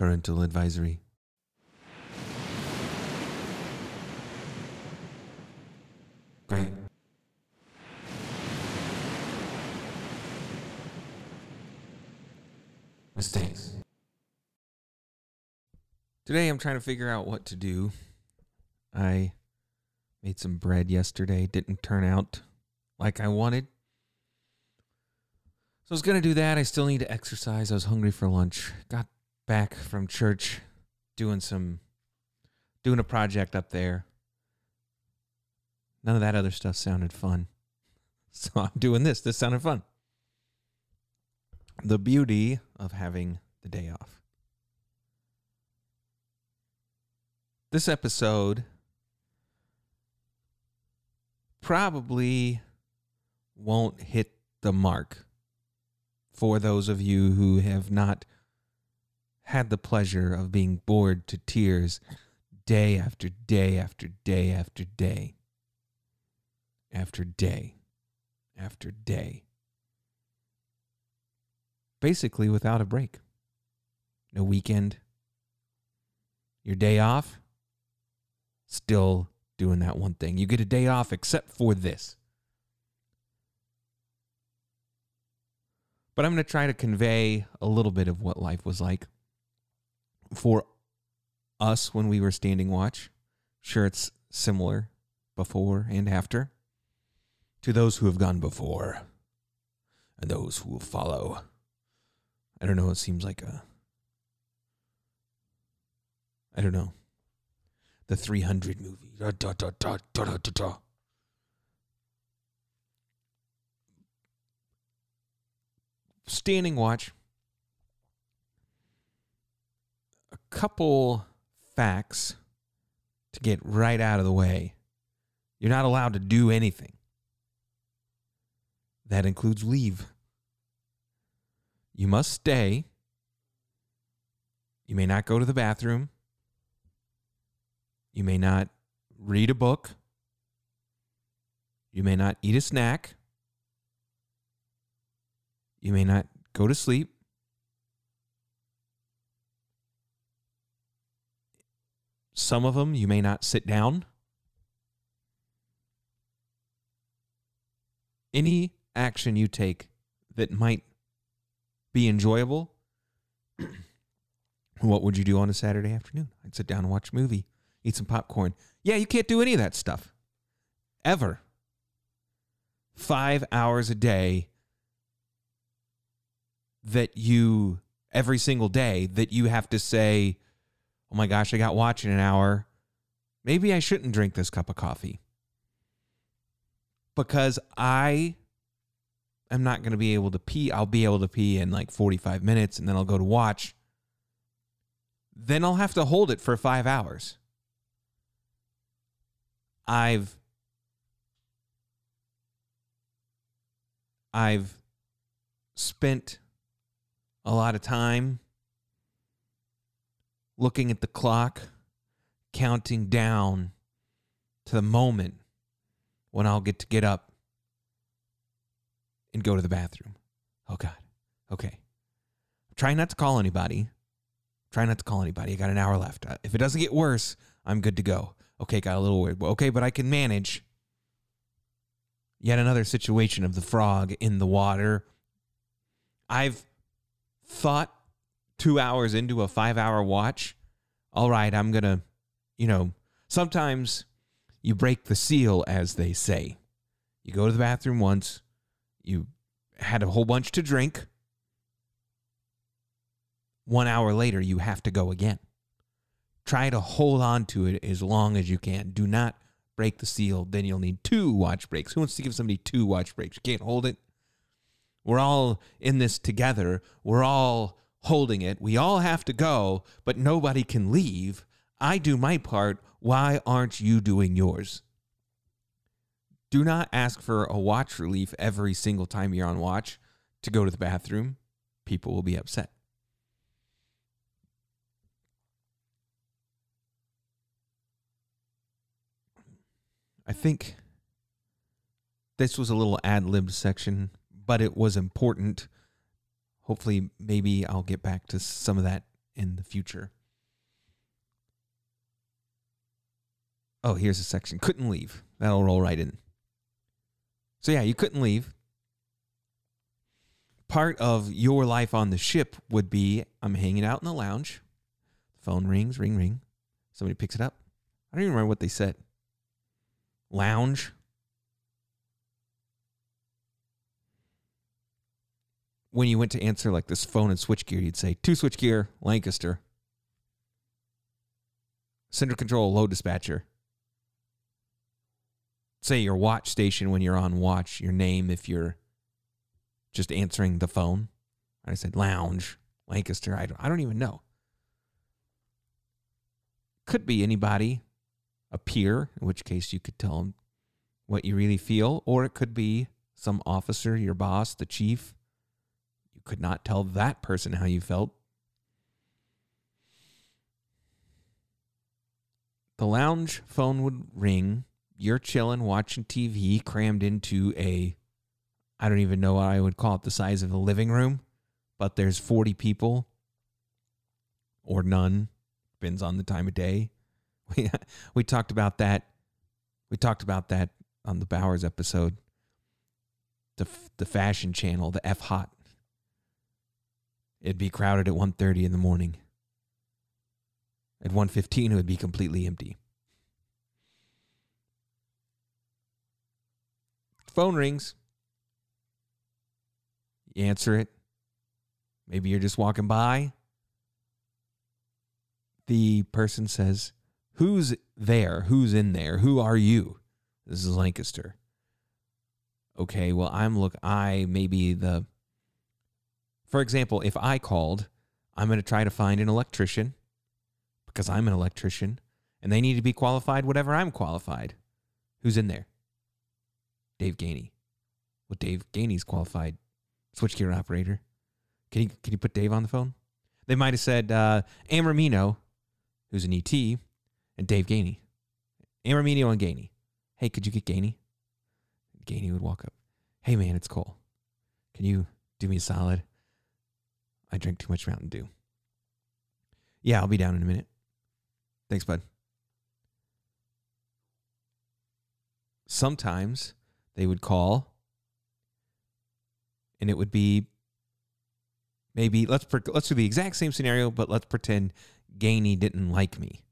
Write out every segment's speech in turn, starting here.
Parental advisory. Great. Mistakes. Today I'm trying to figure out what to do. I made some bread yesterday, didn't turn out like I wanted. So I was going to do that. I still need to exercise. I was hungry for lunch. Got back from church doing some doing a project up there. None of that other stuff sounded fun. So I'm doing this. This sounded fun. The beauty of having the day off. This episode probably won't hit the mark for those of you who have not had the pleasure of being bored to tears day after day after day after day after day after day. Basically, without a break. No weekend. Your day off, still doing that one thing. You get a day off except for this. But I'm going to try to convey a little bit of what life was like for us when we were standing watch. Sure, it's similar before and after to those who have gone before and those who will follow. I don't know, it seems like a. I don't know. The 300 movie. Da, da, da, da, da, da, da. Standing watch. A couple facts to get right out of the way. You're not allowed to do anything. That includes leave. You must stay. You may not go to the bathroom. You may not read a book. You may not eat a snack. You may not go to sleep. Some of them you may not sit down. Any action you take that might be enjoyable, what would you do on a Saturday afternoon? I'd sit down and watch a movie, eat some popcorn. Yeah, you can't do any of that stuff. Ever. Five hours a day that you, every single day, that you have to say, oh my gosh, I got watch in an hour. Maybe I shouldn't drink this cup of coffee. Because I am not going to be able to pee. I'll be able to pee in like 45 minutes and then I'll go to watch. Then I'll have to hold it for five hours. I've I've spent a lot of time looking at the clock, counting down to the moment when I'll get to get up and go to the bathroom. Oh, God. Okay. Try not to call anybody. Try not to call anybody. I got an hour left. Uh, If it doesn't get worse, I'm good to go. Okay, got a little weird. Okay, but I can manage. Yet another situation of the frog in the water. I've thought two hours into a five hour watch, all right, I'm going to, you know, sometimes you break the seal, as they say. You go to the bathroom once, you had a whole bunch to drink. One hour later, you have to go again. Try to hold on to it as long as you can. Do not break the seal. Then you'll need two watch breaks. Who wants to give somebody two watch breaks? You can't hold it. We're all in this together. We're all holding it. We all have to go, but nobody can leave. I do my part. Why aren't you doing yours? Do not ask for a watch relief every single time you're on watch to go to the bathroom. People will be upset. I think this was a little ad libbed section, but it was important. Hopefully, maybe I'll get back to some of that in the future. Oh, here's a section. Couldn't leave. That'll roll right in. So, yeah, you couldn't leave. Part of your life on the ship would be I'm hanging out in the lounge. Phone rings, ring, ring. Somebody picks it up. I don't even remember what they said. Lounge. When you went to answer like this phone and switchgear, you'd say two switchgear, Lancaster. Center control, load dispatcher say your watch station when you're on watch, your name if you're just answering the phone. I said lounge, Lancaster. I don't, I don't even know. Could be anybody, a peer, in which case you could tell them what you really feel, or it could be some officer, your boss, the chief. You could not tell that person how you felt. The lounge phone would ring you're chilling, watching TV, crammed into a, I don't even know what I would call it, the size of a living room, but there's 40 people or none, depends on the time of day. We, we talked about that. We talked about that on the Bowers episode. The, the fashion channel, the F Hot. It'd be crowded at 1.30 in the morning. At 1.15, it would be completely empty. Phone rings. You answer it. Maybe you're just walking by. The person says, Who's there? Who's in there? Who are you? This is Lancaster. Okay, well, I'm look, I maybe the, for example, if I called, I'm going to try to find an electrician because I'm an electrician and they need to be qualified, whatever I'm qualified. Who's in there? Dave Gainey. Well, Dave Gainey's qualified switchgear operator. Can you can you put Dave on the phone? They might have said uh, Amramino, who's an ET, and Dave Gainey. Amramino and Gainey. Hey, could you get Gainey? Gainey would walk up. Hey, man, it's Cole. Can you do me a solid? I drank too much Mountain Dew. Yeah, I'll be down in a minute. Thanks, bud. Sometimes they would call and it would be maybe let's let's do the exact same scenario but let's pretend Gainey didn't like me.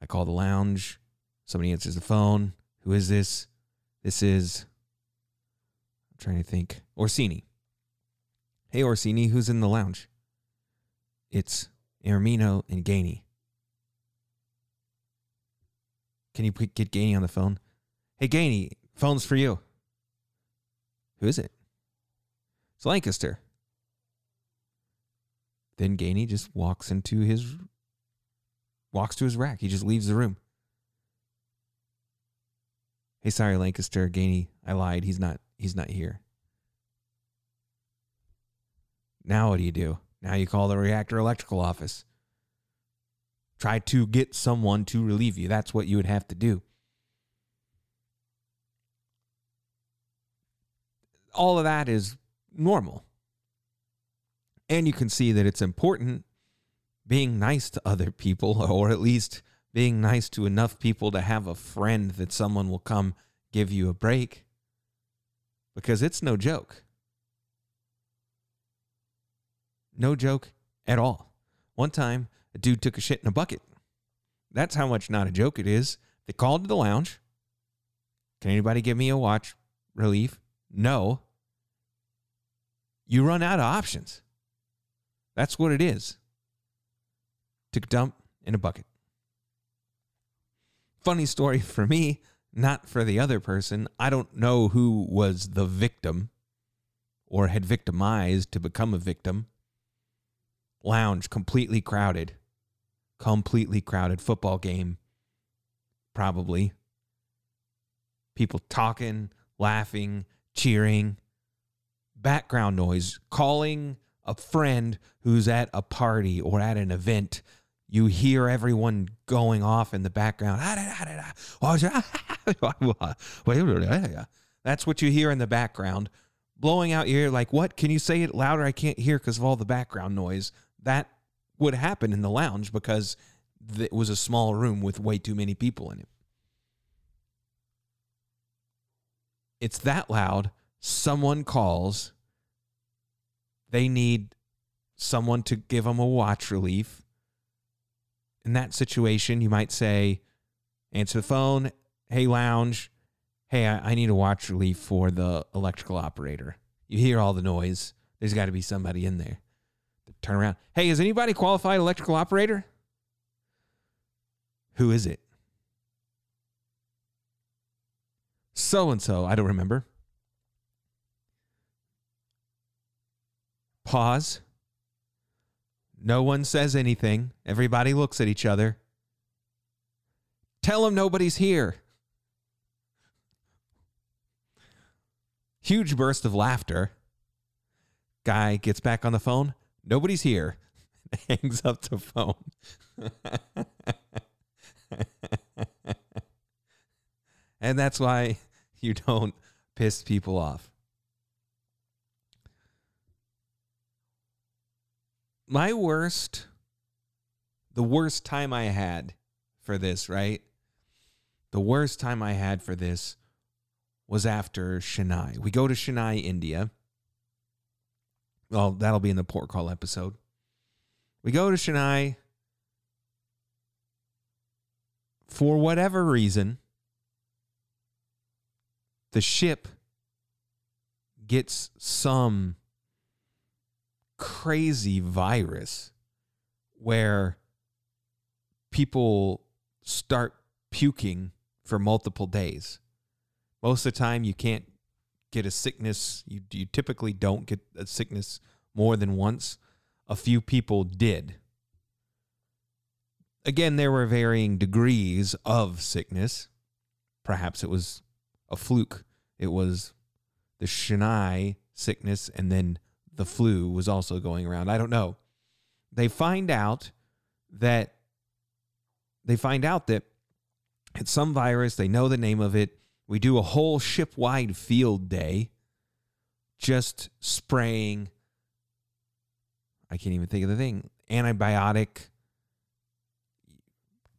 I call the lounge, somebody answers the phone. Who is this? This is trying to think. Orsini. Hey Orsini, who's in the lounge? It's Ermino and Gainey. Can you get Gainey on the phone? Hey, Gainey, phone's for you. Who is it? It's Lancaster. Then Gainey just walks into his walks to his rack. He just leaves the room. Hey, sorry, Lancaster, Gainey, I lied. He's not he's not here. Now what do you do? Now you call the reactor electrical office. Try to get someone to relieve you. That's what you would have to do. All of that is normal. And you can see that it's important being nice to other people, or at least being nice to enough people to have a friend that someone will come give you a break. Because it's no joke. No joke at all. One time, a dude took a shit in a bucket. That's how much not a joke it is. They called to the lounge. Can anybody give me a watch relief? No. You run out of options. That's what it is. Took a dump in a bucket. Funny story for me, not for the other person. I don't know who was the victim or had victimized to become a victim. Lounge completely crowded completely crowded football game, probably. People talking, laughing, cheering, background noise, calling a friend who's at a party or at an event. You hear everyone going off in the background. That's what you hear in the background. blowing out your ear like, what? Can you say it louder? I can't hear because of all the background noise. That would happen in the lounge because it was a small room with way too many people in it. It's that loud. Someone calls. They need someone to give them a watch relief. In that situation, you might say, answer the phone. Hey, lounge. Hey, I, I need a watch relief for the electrical operator. You hear all the noise. There's got to be somebody in there. Turn around. Hey, is anybody qualified electrical operator? Who is it? So and so. I don't remember. Pause. No one says anything. Everybody looks at each other. Tell him nobody's here. Huge burst of laughter. Guy gets back on the phone. Nobody's here. Hangs up the phone. and that's why you don't piss people off. My worst, the worst time I had for this, right? The worst time I had for this was after Chennai. We go to Chennai, India. Well, that'll be in the port call episode. We go to Chennai for whatever reason. The ship gets some crazy virus where people start puking for multiple days. Most of the time, you can't get a sickness. You, you typically don't get a sickness more than once. A few people did. Again, there were varying degrees of sickness. Perhaps it was a fluke. It was the Chennai sickness, and then the flu was also going around. I don't know. They find out that they find out that it's some virus. They know the name of it. We do a whole ship wide field day just spraying, I can't even think of the thing, antibiotic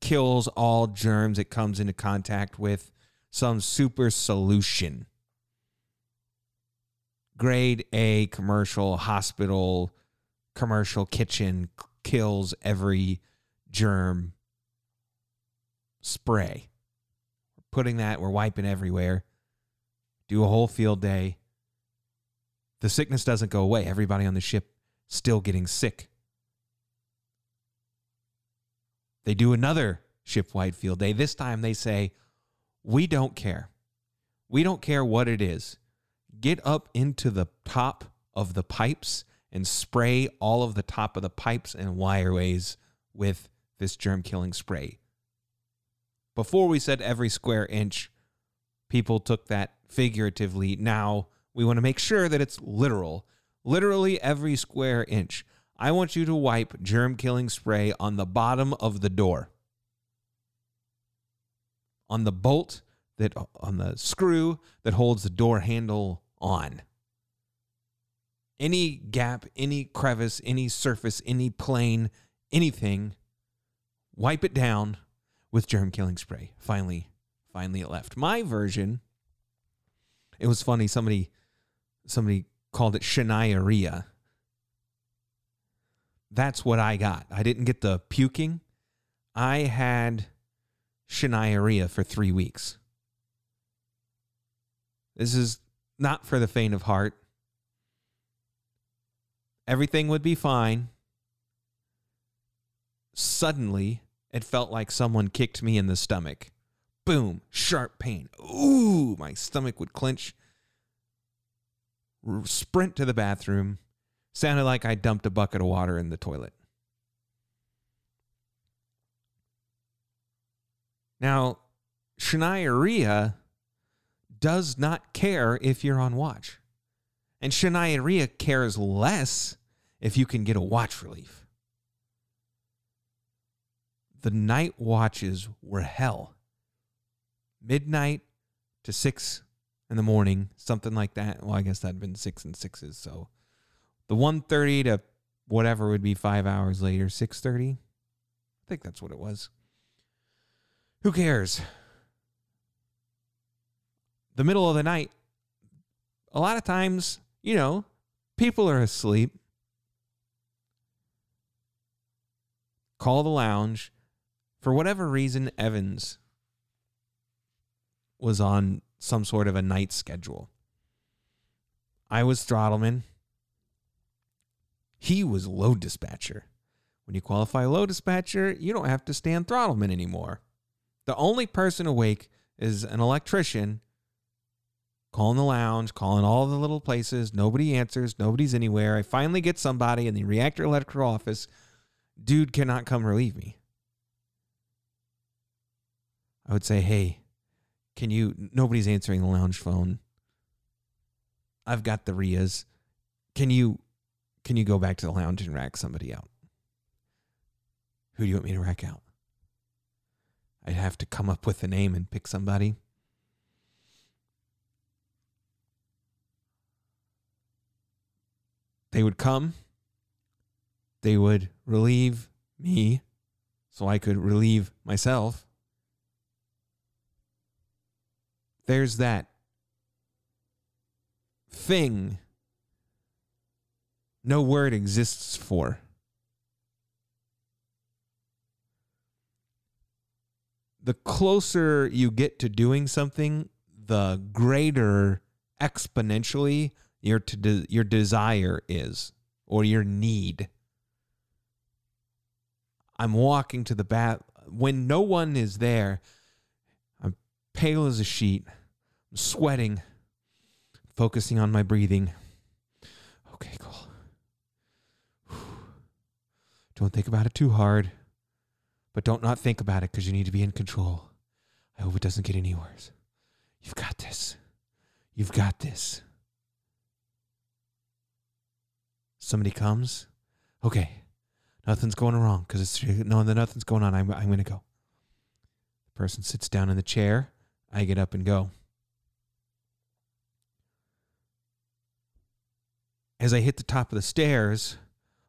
kills all germs it comes into contact with, some super solution. Grade A commercial hospital, commercial kitchen kills every germ spray We're putting that, we're wiping everywhere. Do a whole field day. The sickness doesn't go away. Everybody on the ship still getting sick. They do another ship wide field day. This time they say, We don't care. We don't care what it is. Get up into the top of the pipes and spray all of the top of the pipes and wireways with this germ killing spray. Before we said every square inch, people took that figuratively. Now we want to make sure that it's literal. Literally every square inch. I want you to wipe germ killing spray on the bottom of the door. On the bolt that on the screw that holds the door handle on. Any gap, any crevice, any surface, any plane, anything, wipe it down with germ killing spray. Finally, finally it left. My version, it was funny. Somebody, somebody called it Shania That's what I got. I didn't get the puking. I had Shania for three weeks. This is not for the faint of heart. Everything would be fine. Suddenly, it felt like someone kicked me in the stomach. Boom, sharp pain. Ooh, my stomach would clench. Sprint to the bathroom. Sounded like I dumped a bucket of water in the toilet. Now, Shania does not care if you're on watch. And Shania cares less if you can get a watch relief the night watches were hell. Midnight to 6 in the morning, something like that. Well, I guess that'd been six and sixes. So the 1.30 to whatever would be five hours later, 6.30. I think that's what it was. Who cares? The middle of the night, a lot of times, you know, people are asleep. Call the lounge. For whatever reason, Evans was on some sort of a night schedule. I was throttleman. He was load dispatcher. When you qualify load dispatcher, you don't have to stand throttleman anymore. The only person awake is an electrician calling the lounge, calling all the little places. Nobody answers. Nobody's anywhere. I finally get somebody in the reactor electrical office. Dude cannot come relieve me. I would say, hey, can you? Nobody's answering the lounge phone. I've got the RIAs. Can you? Can you go back to the lounge and rack somebody out? Who do you want me to rack out? I'd have to come up with a name and pick somebody. They would come. They would relieve me so I could relieve myself. There's that thing no word exists for. The closer you get to doing something, the greater exponentially your to de- your desire is or your need. I'm walking to the bath when no one is there. I'm pale as a sheet. I'm sweating, focusing on my breathing. Okay, cool. Don't think about it too hard, but don't not think about it because you need to be in control. I hope it doesn't get any worse. You've got this. You've got this. Somebody comes. Okay, nothing's going wrong because it's no, nothing's going on. I'm I'm gonna go. The person sits down in the chair. I get up and go. As I hit the top of the stairs,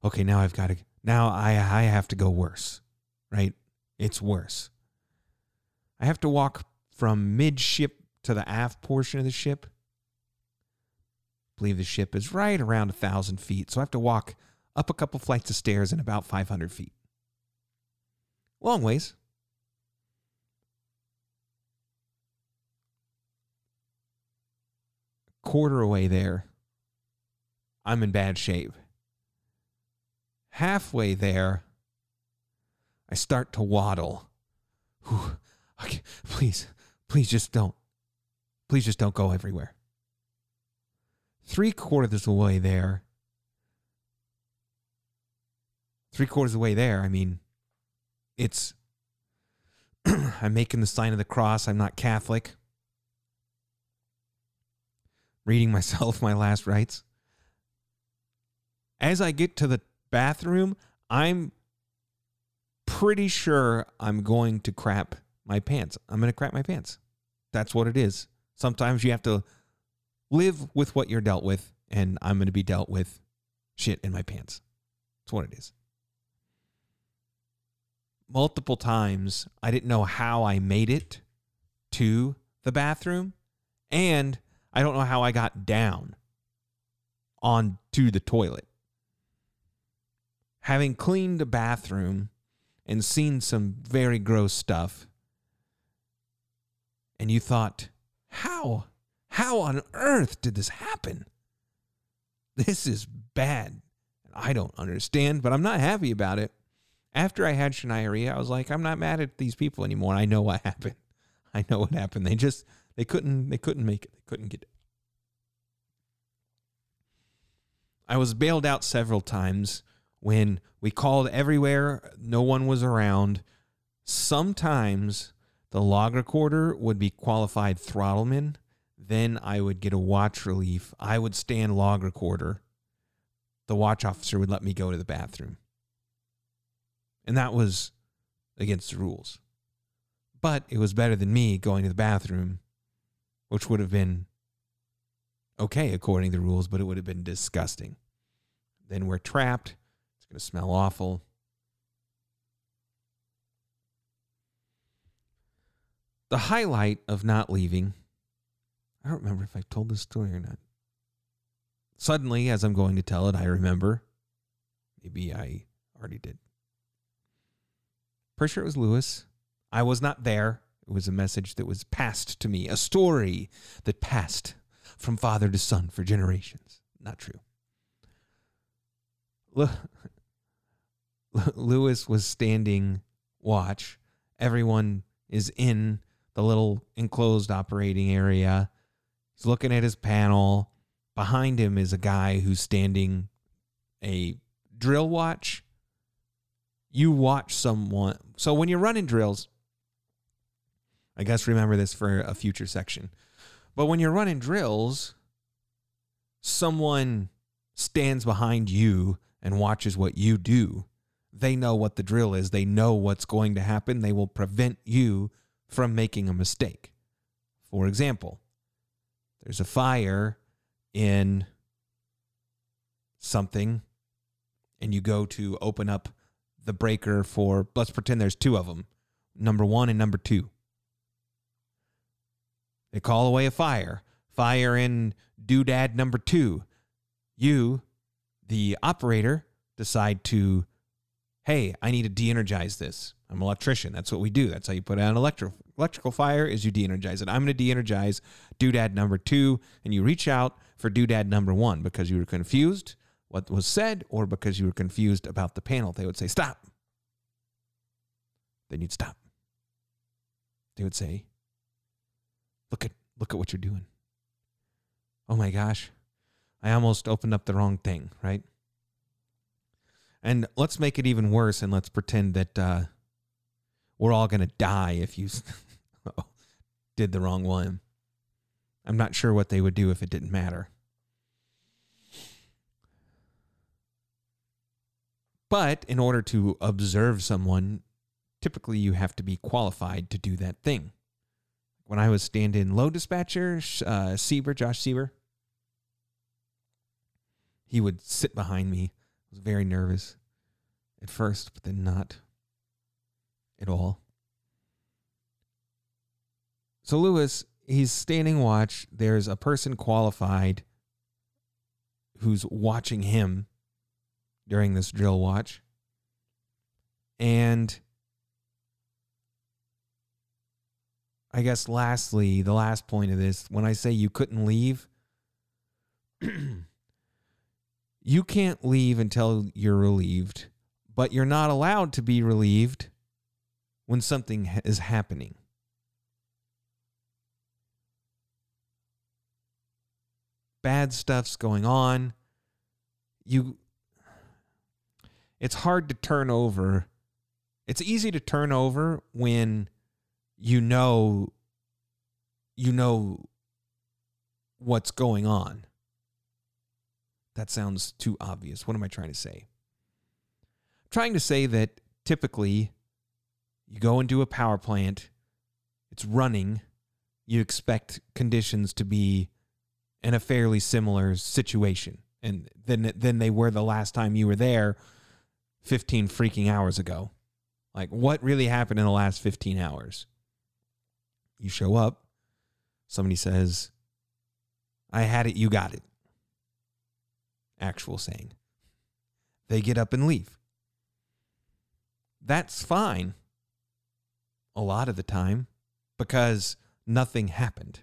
okay, now I've got to now I I have to go worse. Right? It's worse. I have to walk from midship to the aft portion of the ship. Believe the ship is right around a thousand feet, so I have to walk up a couple flights of stairs and about 500 feet. Long ways. Quarter away there, I'm in bad shape. Halfway there, I start to waddle. Whew. Okay, please, please just don't. Please just don't go everywhere. Three quarters of the way there, three quarters of the way there, I mean, it's. I'm making the sign of the cross. I'm not Catholic. Reading myself my last rites. As I get to the bathroom, I'm pretty sure I'm going to crap my pants. I'm going to crap my pants. That's what it is. Sometimes you have to live with what you're dealt with, and I'm going to be dealt with shit in my pants. That's what it is. Multiple times, I didn't know how I made it to the bathroom, and I don't know how I got down onto the toilet. Having cleaned the bathroom and seen some very gross stuff, and you thought, how? How on earth did this happen? This is bad. I don't understand, but I'm not happy about it. After I had Shania, I was like, I'm not mad at these people anymore. I know what happened. I know what happened. They just they couldn't they couldn't make it. They couldn't get it. I was bailed out several times when we called everywhere, no one was around. Sometimes the log recorder would be qualified throttleman. Then I would get a watch relief. I would stand log recorder. The watch officer would let me go to the bathroom. And that was against the rules. But it was better than me going to the bathroom, which would have been okay according to the rules, but it would have been disgusting. Then we're trapped. It's going to smell awful. The highlight of not leaving, I don't remember if I told this story or not. Suddenly, as I'm going to tell it, I remember. Maybe I already did. Pretty sure it was Lewis. I was not there. It was a message that was passed to me, a story that passed from father to son for generations. Not true. Lewis was standing watch. Everyone is in the little enclosed operating area. He's looking at his panel. Behind him is a guy who's standing a drill watch. You watch someone. So when you're running drills, I guess remember this for a future section. But when you're running drills, someone stands behind you and watches what you do. They know what the drill is, they know what's going to happen. They will prevent you from making a mistake. For example, there's a fire in something, and you go to open up the breaker for, let's pretend there's two of them, number one and number two. They call away a fire, fire in doodad number two. You, the operator, decide to, hey, I need to de energize this. I'm an electrician. That's what we do. That's how you put out an electro- electrical fire is you de-energize it. I'm going to de-energize doodad number two, and you reach out for doodad number one because you were confused what was said or because you were confused about the panel. They would say, stop. Then you'd stop. They would say, look at look at what you're doing. Oh my gosh. I almost opened up the wrong thing, right? And let's make it even worse and let's pretend that uh, we're all going to die if you did the wrong one. I'm not sure what they would do if it didn't matter. But in order to observe someone, typically you have to be qualified to do that thing. When I was stand-in load dispatcher, uh, Josh Sieber, he would sit behind me. I was very nervous at first, but then not at all. So Lewis, he's standing watch. There's a person qualified who's watching him during this drill watch. And I guess lastly, the last point of this, when I say you couldn't leave, you can't leave until you're relieved, but you're not allowed to be relieved when something is happening. Bad stuff's going on. You it's hard to turn over. It's easy to turn over when you know you know what's going on. That sounds too obvious. What am I trying to say? I'm trying to say that typically you go into a power plant, it's running, you expect conditions to be in a fairly similar situation and than than they were the last time you were there 15 freaking hours ago. Like what really happened in the last 15 hours? You show up, somebody says, "I had it, you got it." Actual saying. They get up and leave. That's fine a lot of the time because nothing happened.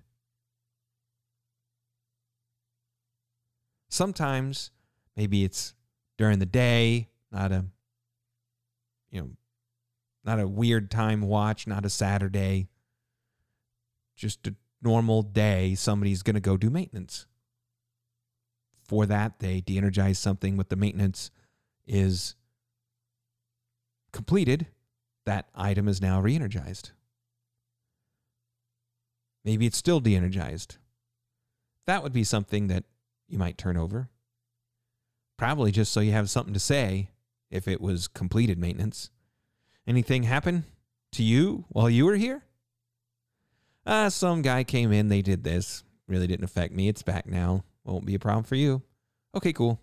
Sometimes maybe it's during the day, not a you know, not a weird time watch, not a Saturday. Just a normal day, somebody's going to go do maintenance. For that, they de energize something, but the maintenance is completed that item is now re energized. Maybe it's still de energized. That would be something that you might turn over. Probably just so you have something to say if it was completed maintenance. Anything happen to you while you were here? Uh, some guy came in, they did this. really didn't affect me. It's back now. Won't be a problem for you. Okay, cool.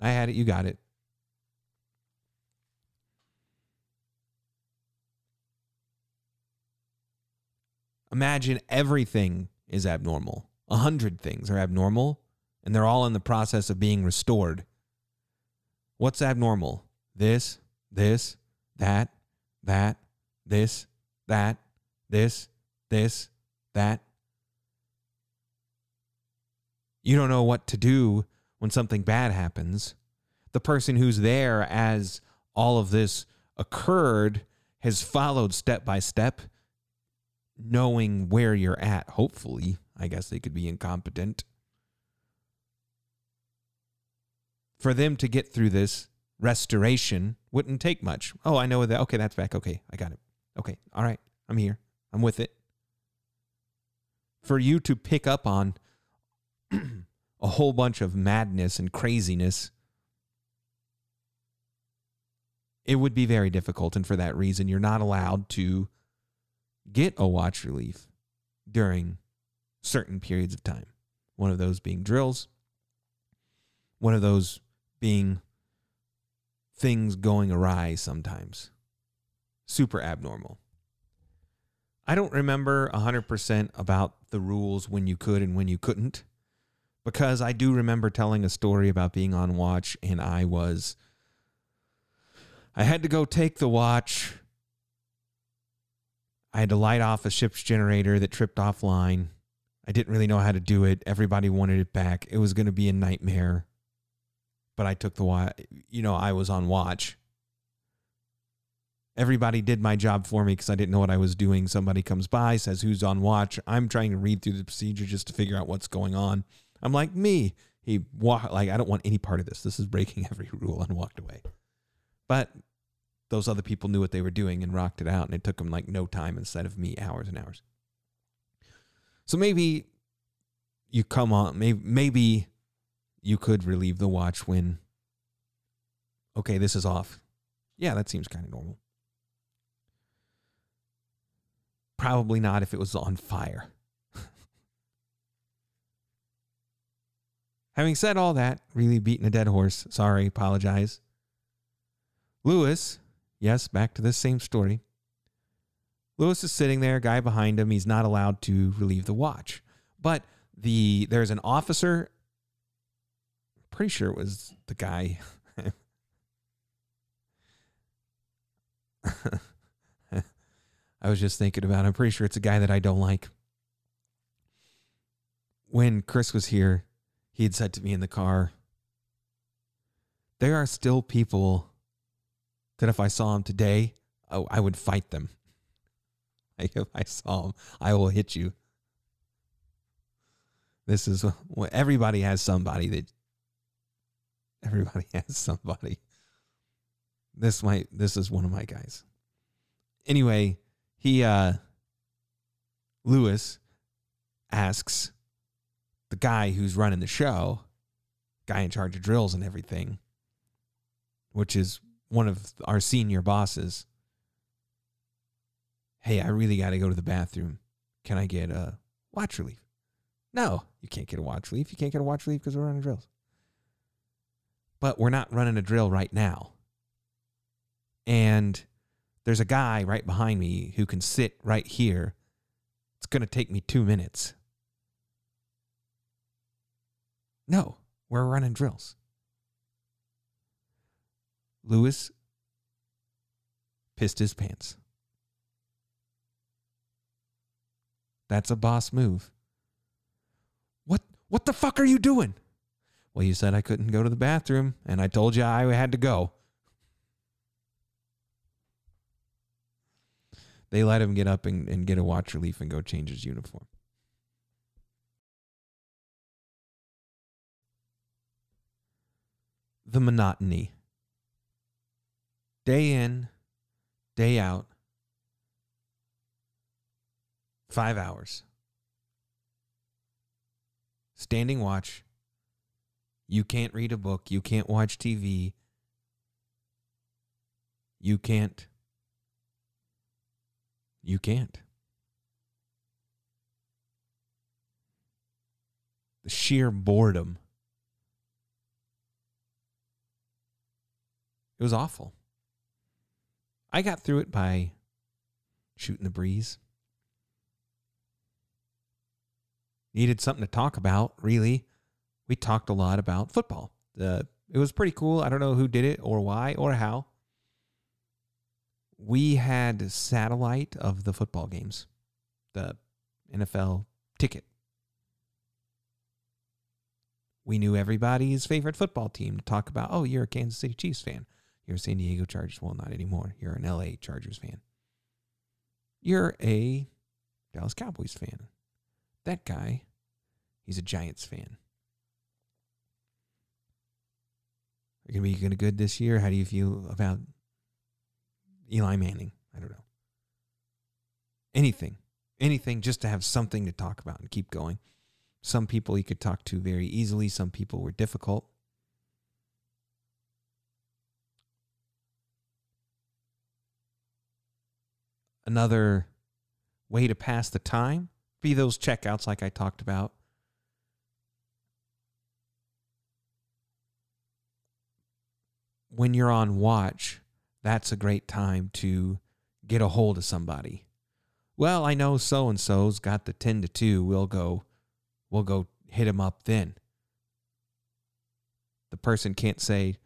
I had it. You got it. Imagine everything is abnormal. A hundred things are abnormal, and they're all in the process of being restored. What's abnormal? This, this, that, that, this, that, this, this, that. You don't know what to do when something bad happens. The person who's there as all of this occurred has followed step by step, knowing where you're at, hopefully. I guess they could be incompetent. For them to get through this restoration wouldn't take much. Oh, I know that. Okay, that's back. Okay, I got it. Okay, all right, I'm here. I'm with it. For you to pick up on a whole bunch of madness and craziness, it would be very difficult. And for that reason, you're not allowed to get a watch relief during certain periods of time. One of those being drills, one of those being things going awry sometimes. Super abnormal. I don't remember 100% about the rules when you could and when you couldn't because I do remember telling a story about being on watch and I was I had to go take the watch. I had to light off a ship's generator that tripped offline. I didn't really know how to do it. Everybody wanted it back. It was going to be a nightmare. But I took the watch, you know, I was on watch. Everybody did my job for me because I didn't know what I was doing. Somebody comes by, says who's on watch. I'm trying to read through the procedure just to figure out what's going on. I'm like, me. He walked like I don't want any part of this. This is breaking every rule and walked away. But those other people knew what they were doing and rocked it out, and it took them like no time instead of me hours and hours. So maybe you come on, maybe maybe you could relieve the watch when okay, this is off. Yeah, that seems kind of normal. Probably not if it was on fire. Having said all that, really beating a dead horse. Sorry, apologize. Lewis, yes, back to this same story. Lewis is sitting there, guy behind him. He's not allowed to relieve the watch. But the there's an officer. Pretty sure it was the guy. I was just thinking about. It. I'm pretty sure it's a guy that I don't like. When Chris was here, he had said to me in the car, "There are still people that if I saw them today, oh, I would fight them." if I saw him, I will hit you. This is what everybody has somebody that everybody has somebody. This might this is one of my guys. Anyway, he uh Lewis asks the guy who's running the show, guy in charge of drills and everything, which is one of our senior bosses, hey, I really got to go to the bathroom. Can I get a watch relief? No, you can't get a watch relief. You can't get a watch relief because we're running drills. But we're not running a drill right now. And there's a guy right behind me who can sit right here. It's going to take me two minutes. No, we're running drills. Lewis pissed his pants. That's a boss move. What what the fuck are you doing? Well, you said I couldn't go to the bathroom, and I told you I had to go. They let him get up and, and get a watch relief and go change his uniform. The monotony. Day in, day out, Five hours. Standing watch. You can't read a book. You can't watch TV. You can't. You can't. the sheer boredom. It was awful. I got through it by shooting the breeze. Needed something to talk about, really. We talked a lot about football. The it was pretty cool. I don't know who did it or why or how. We had satellite of the football games, the NFL ticket. We knew everybody's favorite football team to talk about. Oh, you're a Kansas City Chiefs fan. You're a San Diego Chargers. Well, not anymore. You're an LA Chargers fan. You're a Dallas Cowboys fan. That guy, he's a Giants fan. Are you going to be good this year? How do you feel about Eli Manning? I don't know. Anything. Anything just to have something to talk about and keep going. Some people you could talk to very easily, some people were difficult. Another way to pass the time be those checkouts like I talked about. When you're on watch, that's a great time to get a hold of somebody. Well, I know so and so's got the 10 to 2. We'll go we'll go hit him up then. The person can't say,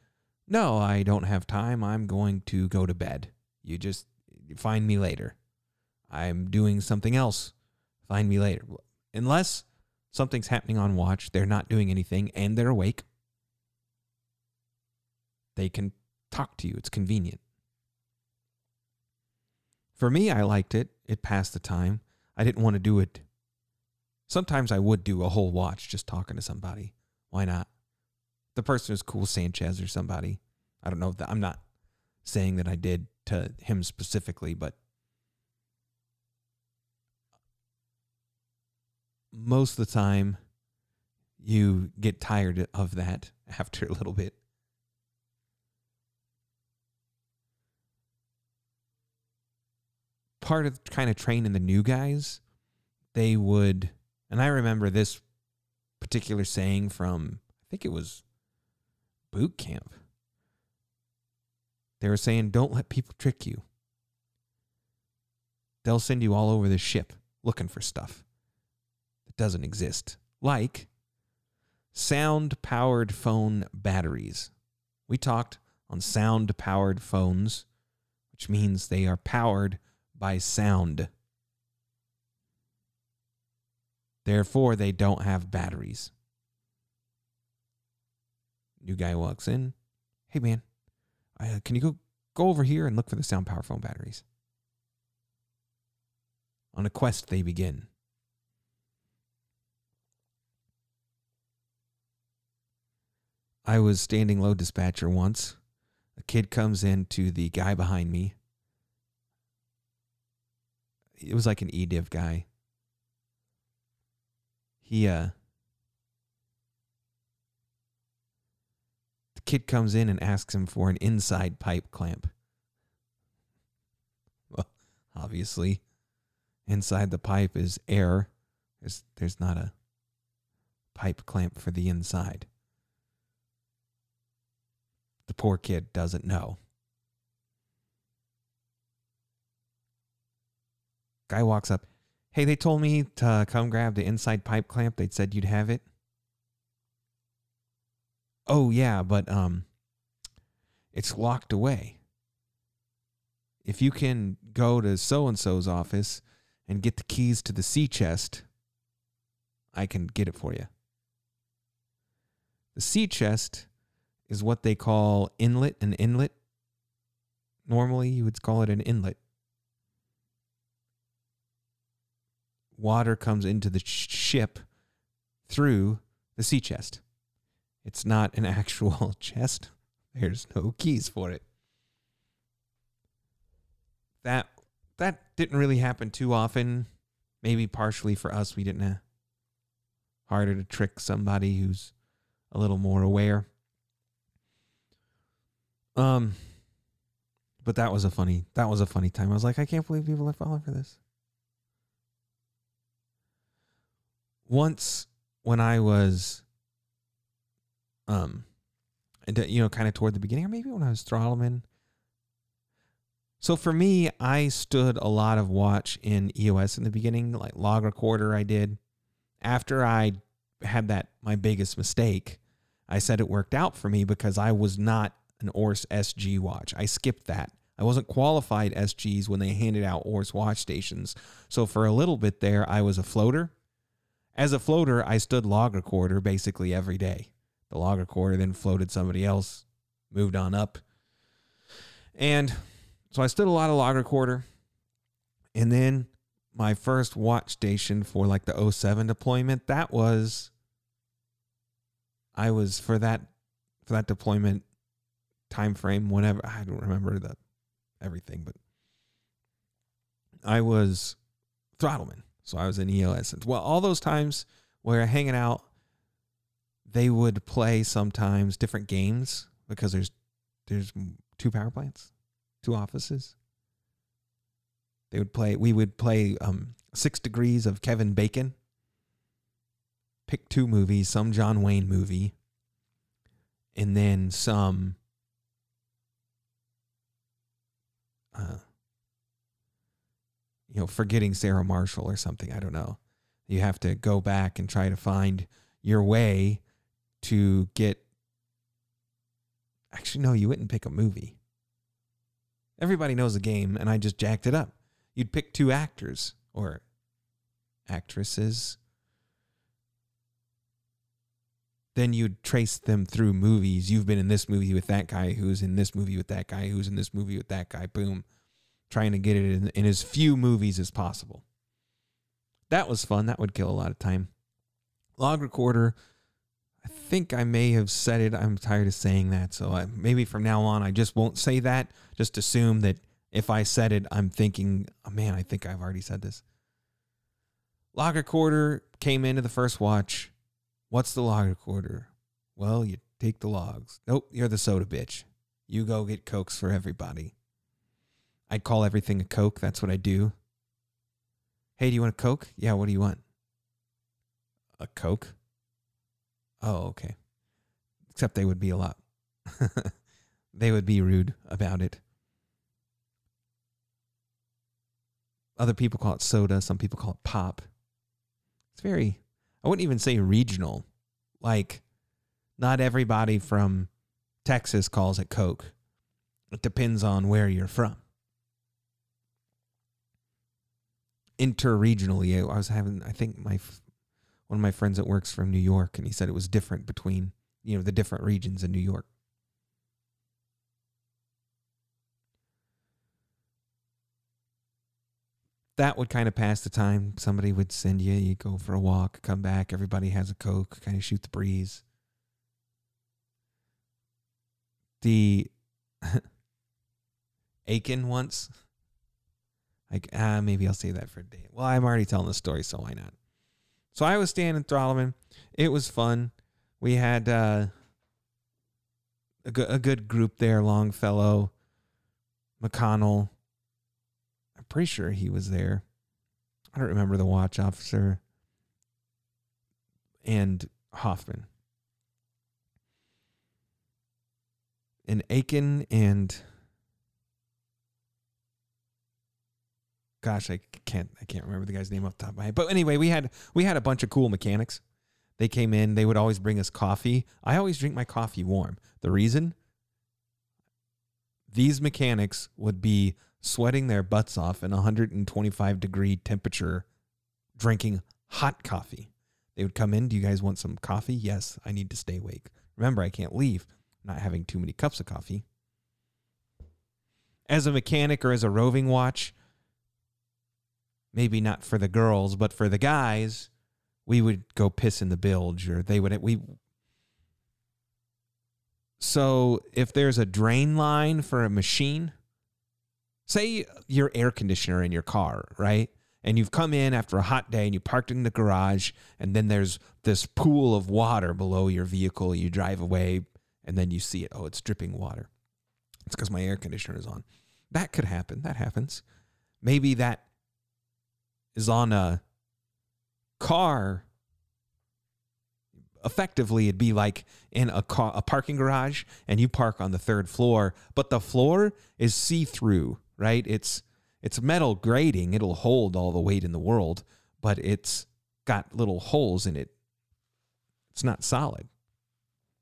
"No, I don't have time. I'm going to go to bed. You just find me later. I'm doing something else. Find me later." Unless something's happening on watch, they're not doing anything and they're awake. They can talk to you. It's convenient. For me, I liked it. It passed the time. I didn't want to do it. Sometimes I would do a whole watch just talking to somebody. Why not? The person is cool, Sanchez or somebody. I don't know I'm not saying that I did to him specifically, but most of the time you get tired of that after a little bit. part of kind of training the new guys, they would, and I remember this particular saying from, I think it was boot camp. They were saying, don't let people trick you. They'll send you all over the ship looking for stuff doesn't exist, like sound powered phone batteries. We talked on sound powered phones, which means they are powered by sound. Therefore, they don't have batteries. New guy walks in. Hey, man, uh, can you go go over here and look for the sound power phone batteries? On a quest, they begin. I was standing load dispatcher once. A kid comes in to the guy behind me it was like an ediv guy. He uh the kid comes in and asks him for an inside pipe clamp. Well, obviously, inside the pipe is air. There's there's not a pipe clamp for the inside. The poor kid doesn't know. Guy walks up. Hey, they told me to come grab the inside pipe clamp. They said you'd have it. Oh yeah, but um it's locked away. If you can go to so and so's office and get the keys to the sea chest, I can get it for you. The sea chest is what they call inlet an inlet. Normally, you would call it an inlet. water comes into the ship through the sea chest. It's not an actual chest. There's no keys for it. That that didn't really happen too often. Maybe partially for us, we didn't have harder to trick somebody who's a little more aware. Um, but that was a funny that was a funny time. I was like, I can't believe people are falling for this. once when I was, um, uh, you know, kind of toward the beginning, or maybe when I was throttleman. So for me, I stood a lot of watch in EOS in the beginning, like log recorder. I did after I had that my biggest mistake. I said it worked out for me because I was not an ORS SG watch. I skipped that. I wasn't qualified SGs when they handed out ORS watch stations. So for a little bit there, I was a floater. As a floater, I stood log recorder basically every day. The log recorder then floated somebody else, moved on up. And so I stood a lot of log recorder. And then my first watch station for like the 07 deployment, that was I was for that for that deployment time frame, whenever I don't remember the everything, but I was throttleman. So I was in EOS. Well, all those times where hanging out, they would play sometimes different games because there's there's two power plants, two offices. They would play. We would play um, Six Degrees of Kevin Bacon. Pick two movies, some John Wayne movie, and then some uh, you know, forgetting Sarah Marshall or something. I don't know. You have to go back and try to find your way to get. Actually, no, you wouldn't pick a movie. Everybody knows the game, and I just jacked it up. You'd pick two actors or actresses. Then you'd trace them through movies. You've been in this movie with that guy, who's in this movie with that guy, who's in this movie with that guy. Boom trying to get it in, in as few movies as possible. That was fun. That would kill a lot of time. Log recorder. I think I may have said it. I'm tired of saying that. So I, maybe from now on, I just won't say that. Just assume that if I said it, I'm thinking, oh man, I think I've already said this. Log recorder came into the first watch. What's the log recorder? Well, you take the logs. Nope, you're the soda bitch. You go get cokes for everybody. I call everything a Coke. That's what I do. Hey, do you want a Coke? Yeah, what do you want? A Coke? Oh, okay. Except they would be a lot. they would be rude about it. Other people call it soda. Some people call it pop. It's very, I wouldn't even say regional. Like, not everybody from Texas calls it Coke. It depends on where you're from. interregionally. I was having, I think my one of my friends that works from New York, and he said it was different between you know the different regions in New York. That would kind of pass the time. Somebody would send you, you go for a walk, come back, everybody has a Coke, kind of shoot the breeze. The Aiken once like, ah, maybe I'll say that for a day. Well, I'm already telling the story, so why not? So I was staying in Throttleman. It was fun. We had uh, a good group there Longfellow, McConnell. Pretty sure he was there. I don't remember the watch officer. And Hoffman. And Aiken and gosh, I can't I can't remember the guy's name off the top of my head. But anyway, we had we had a bunch of cool mechanics. They came in, they would always bring us coffee. I always drink my coffee warm. The reason these mechanics would be sweating their butts off in 125 degree temperature drinking hot coffee. They would come in, "Do you guys want some coffee?" "Yes, I need to stay awake." Remember, I can't leave not having too many cups of coffee. As a mechanic or as a roving watch, maybe not for the girls, but for the guys, we would go piss in the bilge or they would we so if there's a drain line for a machine, say your air conditioner in your car, right? And you've come in after a hot day and you parked in the garage, and then there's this pool of water below your vehicle. You drive away and then you see it. Oh, it's dripping water. It's because my air conditioner is on. That could happen. That happens. Maybe that is on a car effectively it'd be like in a car, a parking garage and you park on the third floor, but the floor is see-through, right? It's it's metal grating. It'll hold all the weight in the world, but it's got little holes in it. It's not solid.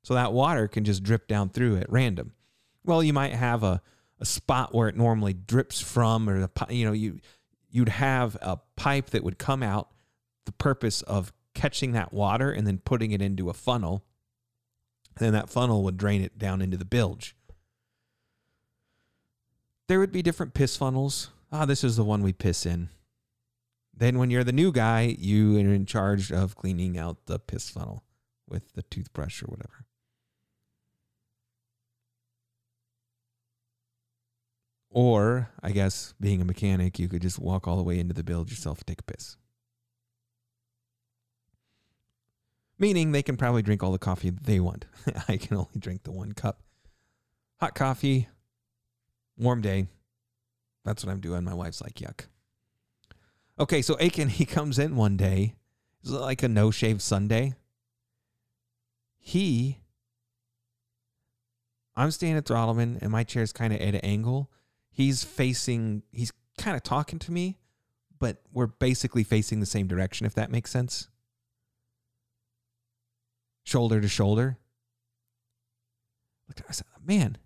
So that water can just drip down through at random. Well, you might have a, a spot where it normally drips from, or the, you know, you you'd have a pipe that would come out the purpose of catching that water and then putting it into a funnel. And then that funnel would drain it down into the bilge. There would be different piss funnels. Ah, this is the one we piss in. Then, when you're the new guy, you are in charge of cleaning out the piss funnel with the toothbrush or whatever. Or, I guess, being a mechanic, you could just walk all the way into the build yourself take a piss. Meaning they can probably drink all the coffee they want. I can only drink the one cup. Hot coffee, warm day. That's what I'm doing. My wife's like, yuck. Okay, so Aiken, he comes in one day. It's like a no shave Sunday. He, I'm standing at Throttleman and my chair's kind of at an angle. He's facing, he's kind of talking to me, but we're basically facing the same direction, if that makes sense shoulder to shoulder. I said, man,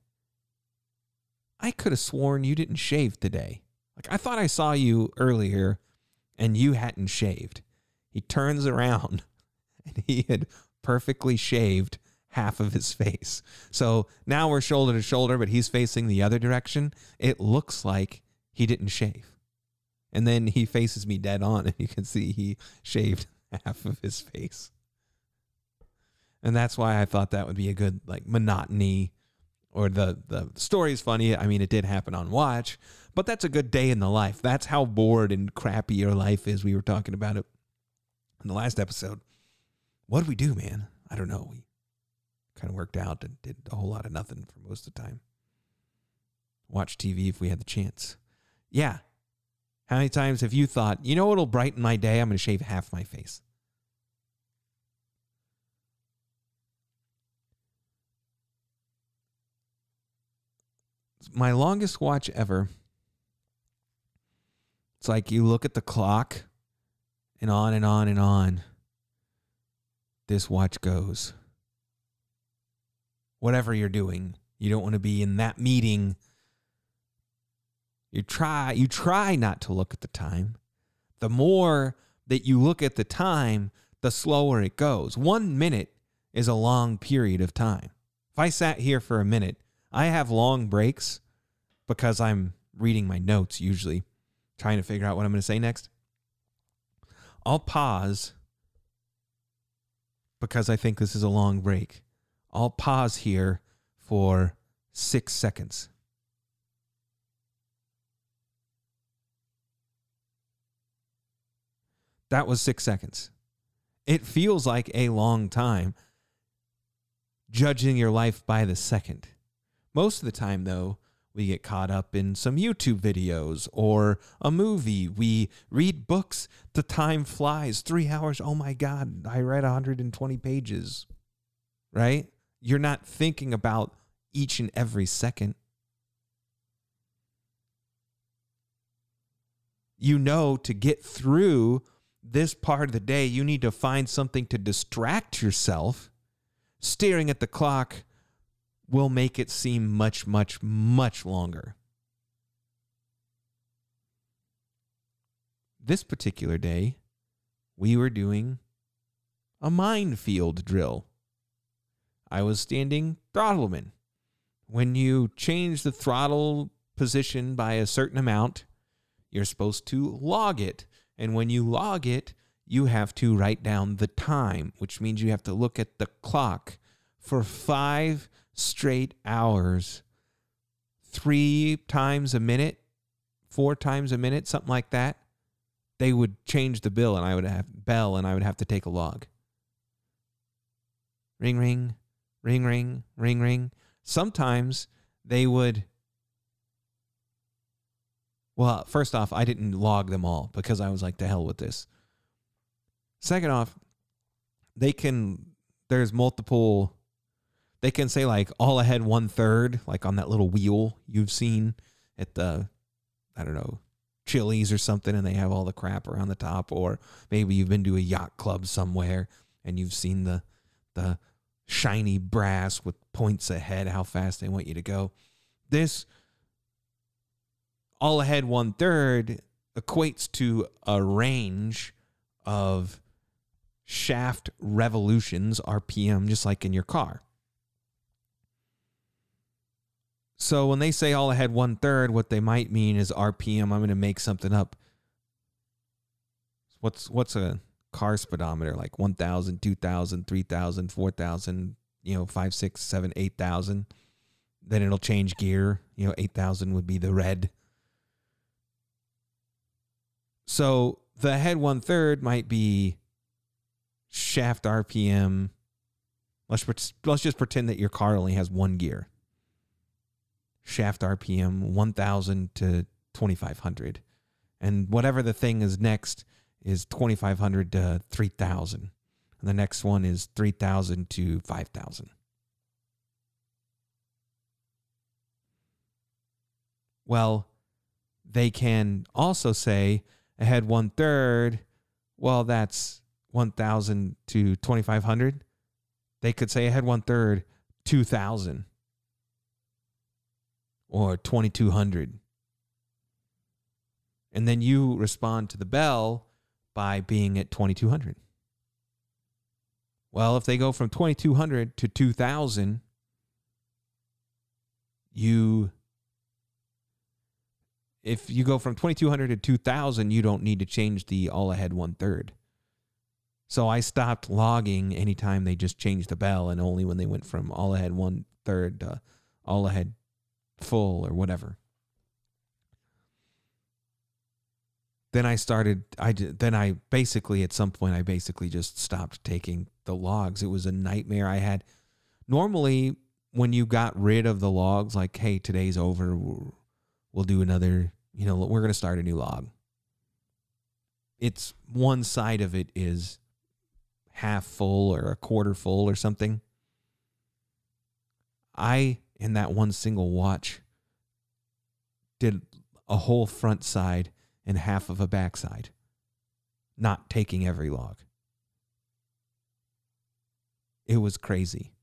I could have sworn you didn't shave today. Like I thought I saw you earlier and you hadn't shaved. He turns around and he had perfectly shaved half of his face. So now we're shoulder to shoulder, but he's facing the other direction. It looks like he didn't shave. And then he faces me dead on, and you can see he shaved half of his face and that's why I thought that would be a good like monotony or the the story is funny. I mean, it did happen on watch, but that's a good day in the life. That's how bored and crappy your life is. We were talking about it in the last episode. What did we do, man? I don't know. We kind of worked out and did a whole lot of nothing for most of the time. Watch TV if we had the chance. Yeah. How many times have you thought, you know what'll brighten my day? I'm going to shave half my face. My longest watch ever. It's like you look at the clock and on and on and on. This watch goes. Whatever you're doing, you don't want to be in that meeting. You try you try not to look at the time. The more that you look at the time, the slower it goes. 1 minute is a long period of time. If I sat here for a minute I have long breaks because I'm reading my notes usually, trying to figure out what I'm going to say next. I'll pause because I think this is a long break. I'll pause here for six seconds. That was six seconds. It feels like a long time judging your life by the second. Most of the time, though, we get caught up in some YouTube videos or a movie. We read books. The time flies. Three hours. Oh my God, I read 120 pages. Right? You're not thinking about each and every second. You know, to get through this part of the day, you need to find something to distract yourself. Staring at the clock will make it seem much, much, much longer. This particular day, we were doing a minefield drill. I was standing throttleman. When you change the throttle position by a certain amount, you're supposed to log it. And when you log it, you have to write down the time, which means you have to look at the clock for five straight hours, three times a minute, four times a minute, something like that, they would change the bill and I would have bell and I would have to take a log. Ring ring, ring ring, ring ring. Sometimes they would well, first off, I didn't log them all because I was like, to hell with this. Second off, they can there's multiple they can say like all ahead one third, like on that little wheel you've seen at the I don't know, Chili's or something, and they have all the crap around the top, or maybe you've been to a yacht club somewhere and you've seen the the shiny brass with points ahead, how fast they want you to go. This all ahead one third equates to a range of shaft revolutions, RPM, just like in your car. So when they say all ahead one third, what they might mean is RPM. I'm going to make something up. What's what's a car speedometer like 1,000, 2,000, 3,000, 4,000, you know, 5, 6, 7, 8,000. Then it'll change gear. You know, 8,000 would be the red. So the head one third might be shaft RPM. Let's let's just pretend that your car only has one gear. Shaft RPM 1000 to 2500. And whatever the thing is next is 2500 to 3000. And the next one is 3000 to 5000. Well, they can also say ahead one third. Well, that's 1000 to 2500. They could say ahead one third, 2000 or 2200. And then you respond to the bell by being at 2200. Well, if they go from 2200 to 2000, you if you go from 2200 to 2000, you don't need to change the all ahead one third. So I stopped logging anytime they just changed the bell and only when they went from all ahead one third to all ahead full or whatever. Then I started I then I basically at some point I basically just stopped taking the logs. It was a nightmare I had. Normally when you got rid of the logs like hey today's over we'll do another you know, we're going to start a new log. It's one side of it is half full or a quarter full or something. I, in that one single watch, did a whole front side and half of a back side, not taking every log. It was crazy.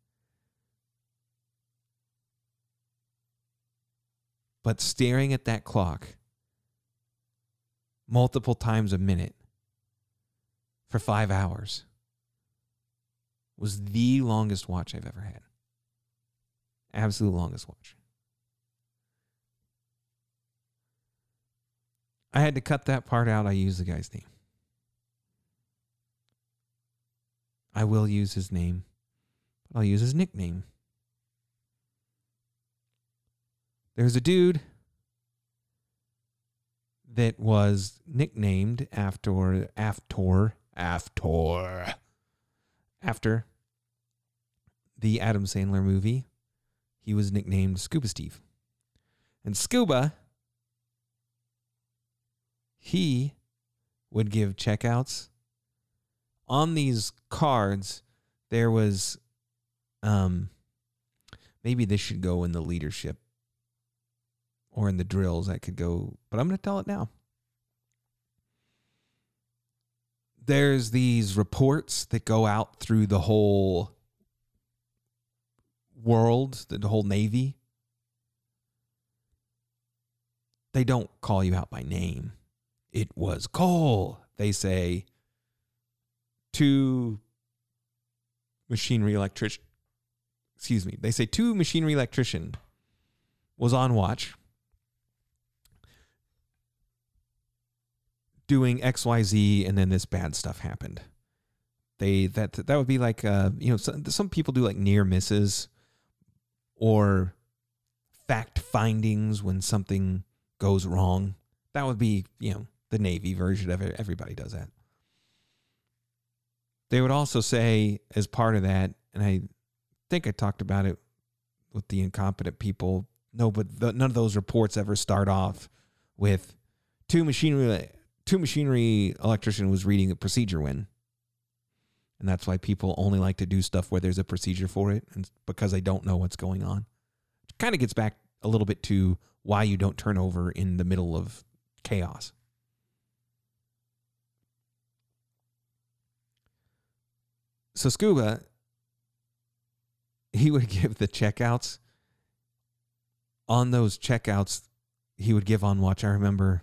But staring at that clock multiple times a minute for five hours was the longest watch I've ever had. Absolute longest watch. I had to cut that part out. I used the guy's name. I will use his name, but I'll use his nickname. There's a dude that was nicknamed after after after after the Adam Sandler movie. He was nicknamed Scuba Steve. And Scuba he would give checkouts on these cards there was um maybe this should go in the leadership or in the drills that could go, but I'm going to tell it now. There's these reports that go out through the whole world, the whole Navy. They don't call you out by name. It was Cole. They say two machinery electrician. Excuse me. They say two machinery electrician was on watch doing XYZ and then this bad stuff happened. They that that would be like uh, you know some, some people do like near misses or fact findings when something goes wrong. That would be, you know, the Navy version of it. Everybody does that. They would also say, as part of that, and I think I talked about it with the incompetent people. No, but the, none of those reports ever start off with two machinery two machinery electrician was reading a procedure win. And that's why people only like to do stuff where there's a procedure for it and because they don't know what's going on. It kind of gets back a little bit to why you don't turn over in the middle of chaos. So Scuba, he would give the checkouts. On those checkouts, he would give on watch. I remember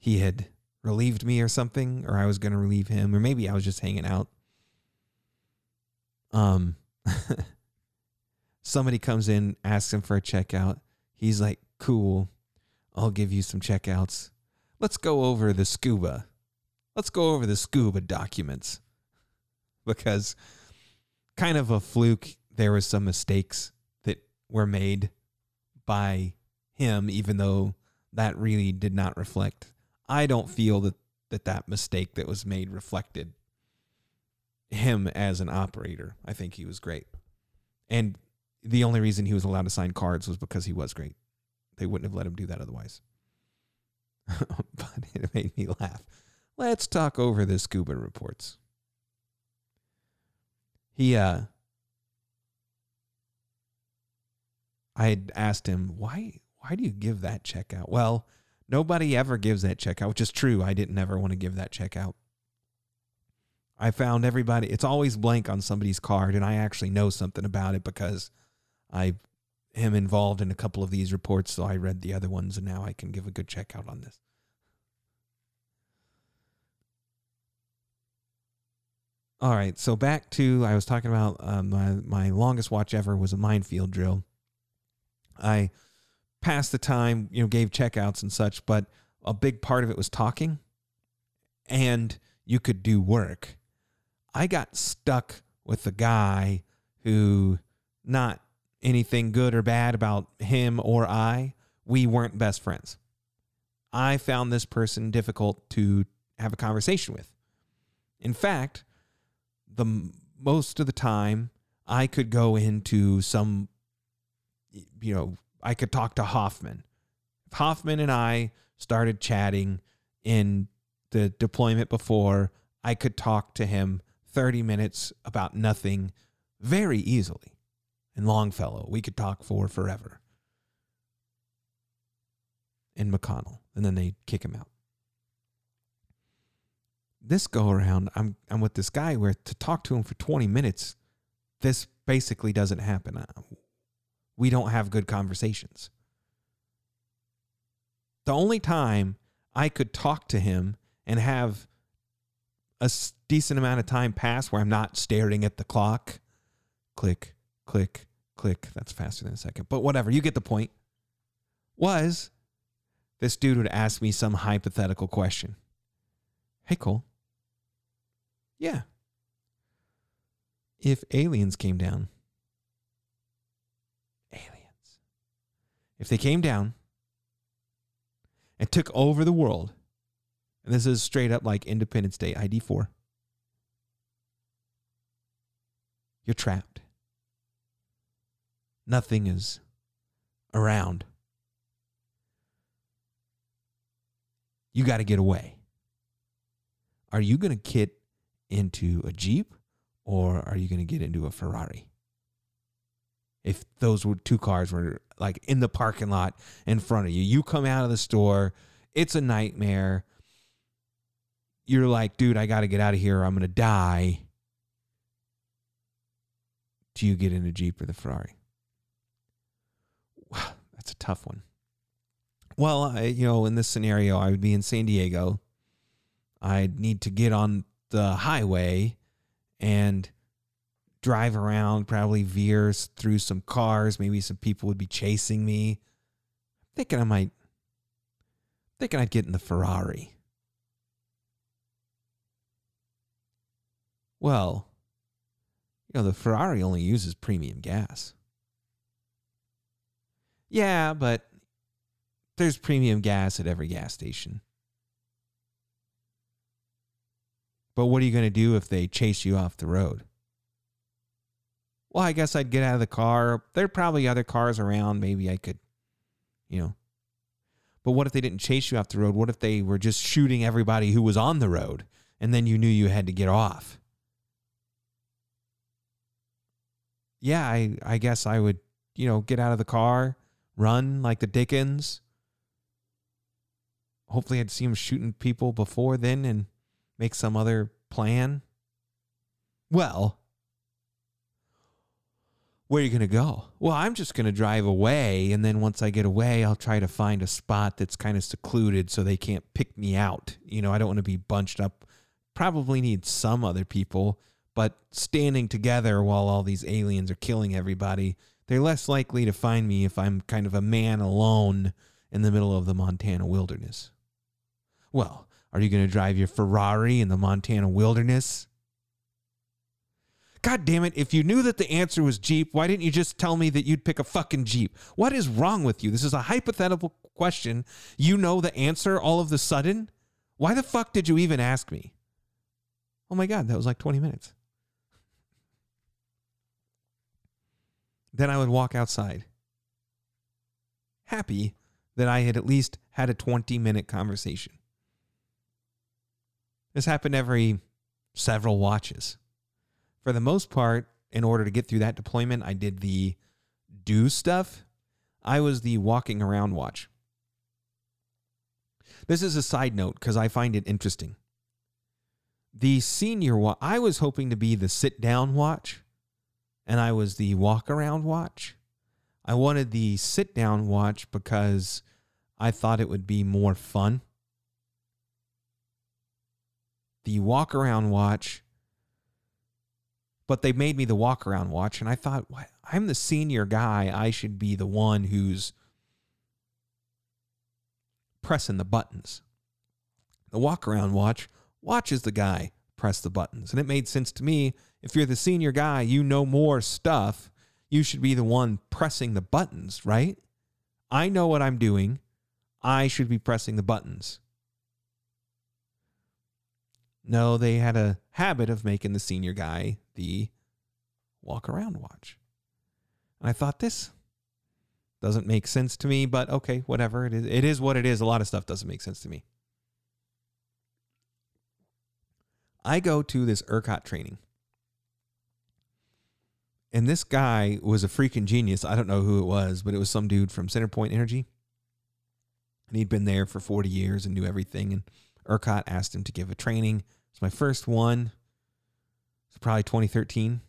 he had relieved me or something, or I was going to relieve him, or maybe I was just hanging out. Um, somebody comes in, asks him for a checkout. He's like, "Cool, I'll give you some checkouts. Let's go over the scuba. Let's go over the scuba documents." Because kind of a fluke, there was some mistakes that were made by him, even though that really did not reflect. I don't feel that that, that mistake that was made reflected him as an operator. I think he was great. And the only reason he was allowed to sign cards was because he was great. They wouldn't have let him do that otherwise. but it made me laugh. Let's talk over the scuba reports. He uh I had asked him, "Why why do you give that check out?" Well, nobody ever gives that check out, which is true. I didn't ever want to give that check out. I found everybody it's always blank on somebody's card and I actually know something about it because I am involved in a couple of these reports, so I read the other ones and now I can give a good check out on this. All right, so back to I was talking about uh, my my longest watch ever was a minefield drill. I passed the time, you know, gave checkouts and such, but a big part of it was talking, and you could do work. I got stuck with a guy who, not anything good or bad about him or I, we weren't best friends. I found this person difficult to have a conversation with. In fact, the most of the time I could go into some you know, I could talk to Hoffman. If Hoffman and I started chatting in the deployment before, I could talk to him 30 minutes about nothing very easily. And Longfellow, we could talk for forever. And McConnell, and then they kick him out this go around, I'm I'm with this guy where to talk to him for 20 minutes, this basically doesn't happen. Uh, we don't have good conversations. The only time I could talk to him and have a decent amount of time pass where I'm not staring at the clock, click, click, click. That's faster than a second, but whatever. You get the point. Was this dude would ask me some hypothetical question. Hey, Cole, yeah. If aliens came down, aliens, if they came down and took over the world, and this is straight up like Independence Day, ID 4, you're trapped. Nothing is around. You got to get away. Are you going to get into a Jeep or are you going to get into a Ferrari? If those were two cars were like in the parking lot in front of you, you come out of the store, it's a nightmare. You're like, dude, I got to get out of here. or I'm going to die. Do you get in a Jeep or the Ferrari? Wow, that's a tough one. Well, I, you know, in this scenario, I would be in San Diego. I'd need to get on the highway and drive around, probably veers through some cars. Maybe some people would be chasing me. I'm thinking I might, thinking I'd get in the Ferrari. Well, you know, the Ferrari only uses premium gas. Yeah, but there's premium gas at every gas station. But what are you going to do if they chase you off the road? Well, I guess I'd get out of the car. There are probably other cars around. Maybe I could, you know. But what if they didn't chase you off the road? What if they were just shooting everybody who was on the road and then you knew you had to get off? Yeah, I, I guess I would, you know, get out of the car, run like the Dickens. Hopefully, I'd see him shooting people before then and make some other plan. Well, where are you going to go? Well, I'm just going to drive away. And then once I get away, I'll try to find a spot that's kind of secluded so they can't pick me out. You know, I don't want to be bunched up. Probably need some other people, but standing together while all these aliens are killing everybody, they're less likely to find me if I'm kind of a man alone in the middle of the Montana wilderness. Well, are you going to drive your Ferrari in the Montana wilderness? God damn it. If you knew that the answer was Jeep, why didn't you just tell me that you'd pick a fucking Jeep? What is wrong with you? This is a hypothetical question. You know the answer all of the sudden? Why the fuck did you even ask me? Oh my God, that was like 20 minutes. Then I would walk outside, happy that I had at least had a 20 minute conversation. This happened every several watches for the most part, in order to get through that deployment, I did the do stuff. I was the walking around watch. This is a side note because I find it interesting. The senior watch, I was hoping to be the sit down watch, and I was the walk around watch. I wanted the sit down watch because I thought it would be more fun. The walk around watch but they made me the walk around watch. And I thought, what? I'm the senior guy. I should be the one who's pressing the buttons. The walk around watch watches the guy press the buttons. And it made sense to me. If you're the senior guy, you know more stuff. You should be the one pressing the buttons, right? I know what I'm doing. I should be pressing the buttons. No, they had a habit of making the senior guy the walk around watch. And I thought this doesn't make sense to me, but okay, whatever. It is it is what it is. A lot of stuff doesn't make sense to me. I go to this ERCOT training. And this guy was a freaking genius. I don't know who it was, but it was some dude from Centerpoint Energy. And he'd been there for 40 years and knew everything. And ERCOT asked him to give a training. It's my first one It's probably 2013.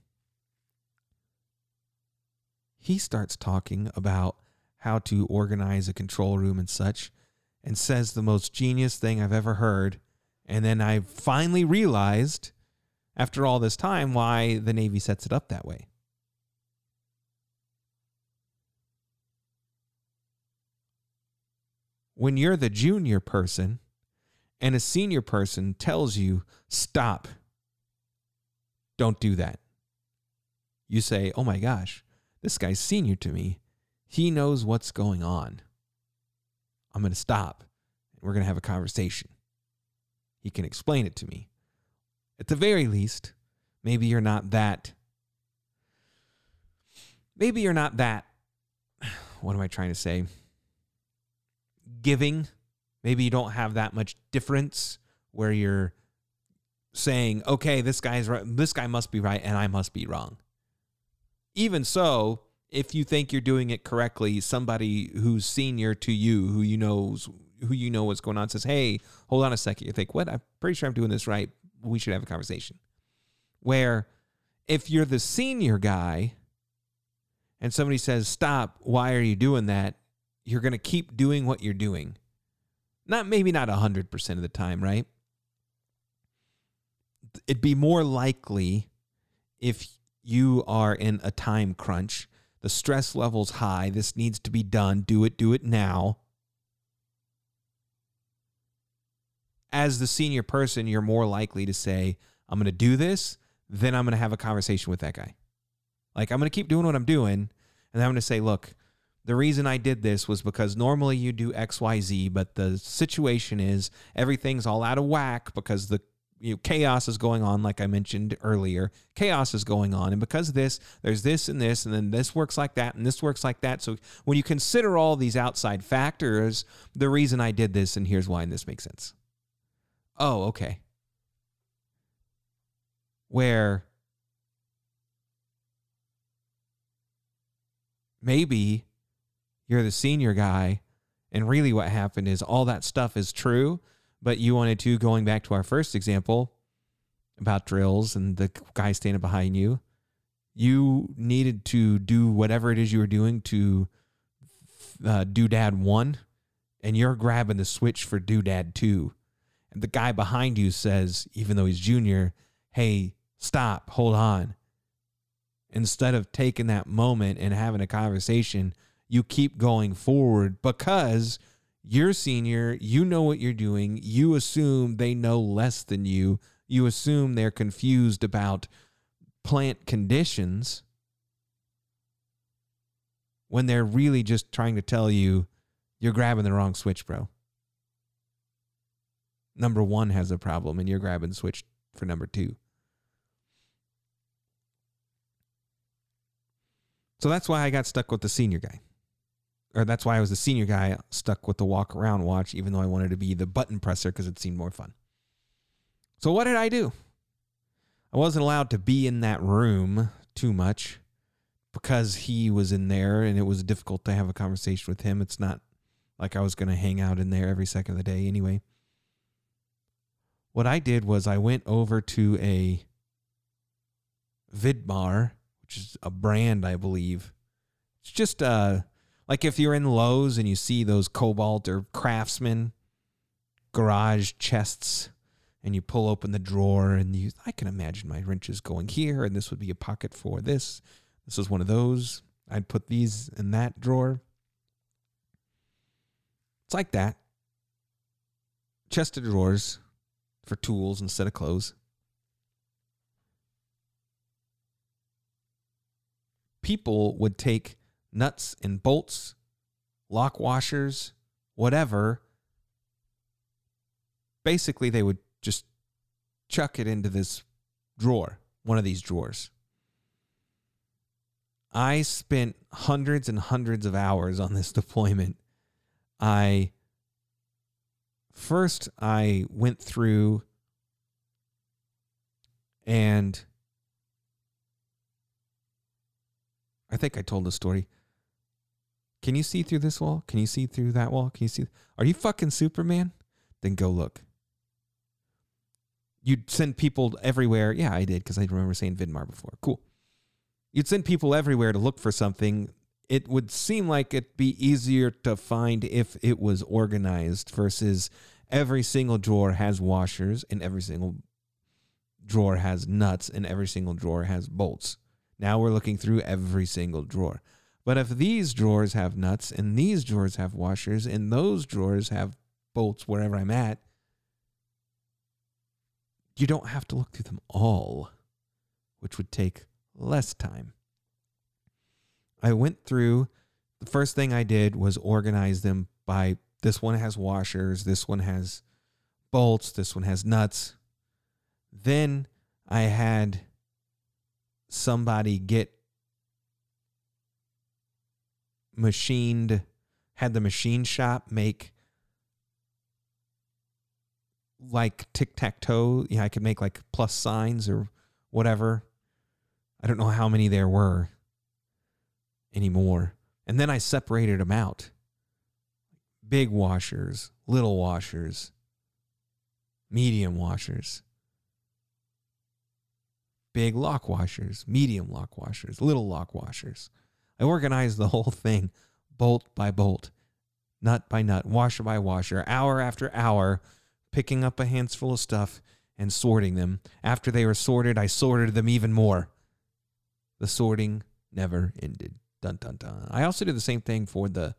He starts talking about how to organize a control room and such, and says the most genius thing I've ever heard. And then I finally realized, after all this time, why the Navy sets it up that way. When you're the junior person and a senior person tells you, stop, don't do that. You say, oh my gosh, this guy's senior to me. He knows what's going on. I'm going to stop and we're going to have a conversation. He can explain it to me. At the very least, maybe you're not that. Maybe you're not that. What am I trying to say? Giving. Maybe you don't have that much difference where you're saying, okay, this guy's right, this guy must be right and I must be wrong. Even so, if you think you're doing it correctly, somebody who's senior to you, who you knows who you know what's going on, says, Hey, hold on a second. You think, what? I'm pretty sure I'm doing this right. We should have a conversation. Where if you're the senior guy and somebody says, Stop, why are you doing that? You're gonna keep doing what you're doing. Not maybe not hundred percent of the time, right? it'd be more likely if you are in a time crunch, the stress level's high, this needs to be done, do it, do it now. As the senior person, you're more likely to say, I'm going to do this, then I'm going to have a conversation with that guy. Like, I'm going to keep doing what I'm doing, and then I'm going to say, look, the reason I did this was because normally you do XYZ, but the situation is everything's all out of whack because the you know, chaos is going on, like I mentioned earlier. Chaos is going on. And because of this, there's this and this, and then this works like that, and this works like that. So when you consider all these outside factors, the reason I did this, and here's why, and this makes sense. Oh, okay. Where maybe you're the senior guy and really what happened is all that stuff is true, but you wanted to, going back to our first example about drills and the guy standing behind you, you needed to do whatever it is you were doing to uh, doodad one, and you're grabbing the switch for doodad two. And the guy behind you says, even though he's junior, hey, stop, hold on. Instead of taking that moment and having a conversation, you keep going forward because you're senior, you know what you're doing, you assume they know less than you, you assume they're confused about plant conditions when they're really just trying to tell you you're grabbing the wrong switch, bro. Number one has a problem and you're grabbing switch for number two. So that's why I got stuck with the senior guy. Or that's why I was the senior guy stuck with the walk around watch, even though I wanted to be the button presser because it seemed more fun. So what did I do? I wasn't allowed to be in that room too much because he was in there and it was difficult to have a conversation with him. It's not like I was going to hang out in there every second of the day anyway. What I did was I went over to a Vidmar, which is a brand, I believe. It's just uh like if you're in Lowe's and you see those Kobalt or Craftsman garage chests and you pull open the drawer and you I can imagine my wrenches going here and this would be a pocket for this. This is one of those. I'd put these in that drawer. It's like that. Chest of drawers for tools instead of clothes. People would take nuts and bolts, lock washers, whatever. Basically, they would just chuck it into this drawer, one of these drawers. I spent hundreds and hundreds of hours on this deployment. I first I went through and I think I told the story. Can you see through this wall? Can you see through that wall? Can you see? Are you fucking Superman? Then go look. You'd send people everywhere. Yeah, I did because I remember saying Vidmar before. Cool. You'd send people everywhere to look for something. It would seem like it'd be easier to find if it was organized versus every single drawer has washers and every single drawer has nuts and every single drawer has bolts. Now we're looking through every single drawer. But if these drawers have nuts and these drawers have washers and those drawers have bolts wherever I'm at, you don't have to look through them all, which would take less time. I went through, the first thing I did was organize them by this one has washers, this one has bolts, this one has nuts. Then I had somebody get machined, had the machine shop make like tic tac toe. Yeah, I could make like plus signs or whatever. I don't know how many there were anymore. And then I separated them out big washers, little washers, medium washers, big lock washers, medium lock washers, little lock washers. I organized the whole thing bolt by bolt, nut by nut, washer by washer, hour after hour picking up a handful of stuff and sorting them. After they were sorted, I sorted them even more. The sorting never ended. Dun dun dun. I also did the same thing for the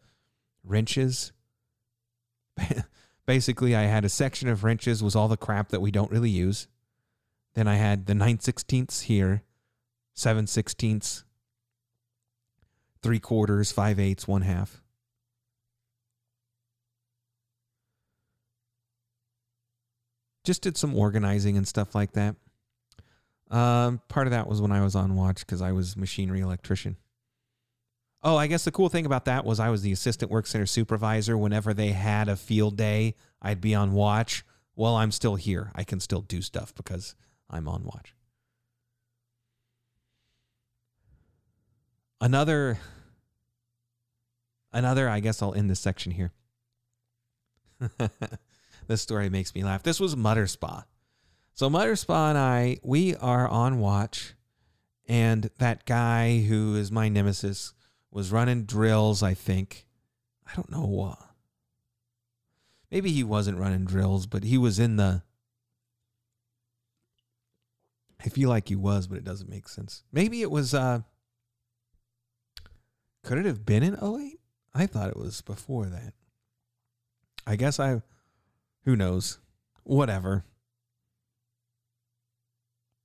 wrenches. Basically, I had a section of wrenches was all the crap that we don't really use. Then I had the 9 sixteenths here, 7 sixteenths, 3 quarters, 5 eighths, 1 half. just did some organizing and stuff like that. Um, part of that was when I was on watch because I was machinery electrician. Oh, I guess the cool thing about that was I was the assistant work center supervisor. Whenever they had a field day, I'd be on watch. Well, I'm still here. I can still do stuff because I'm on watch. Another another, I guess I'll end this section here. this story makes me laugh. This was Mutter Spa. So Mutter Spa and I, we are on watch, and that guy who is my nemesis was running drills, I think. I don't know what. Maybe he wasn't running drills, but he was in the I feel like he was, but it doesn't make sense. Maybe it was uh could it have been in 08? I thought it was before that. I guess I who knows. Whatever.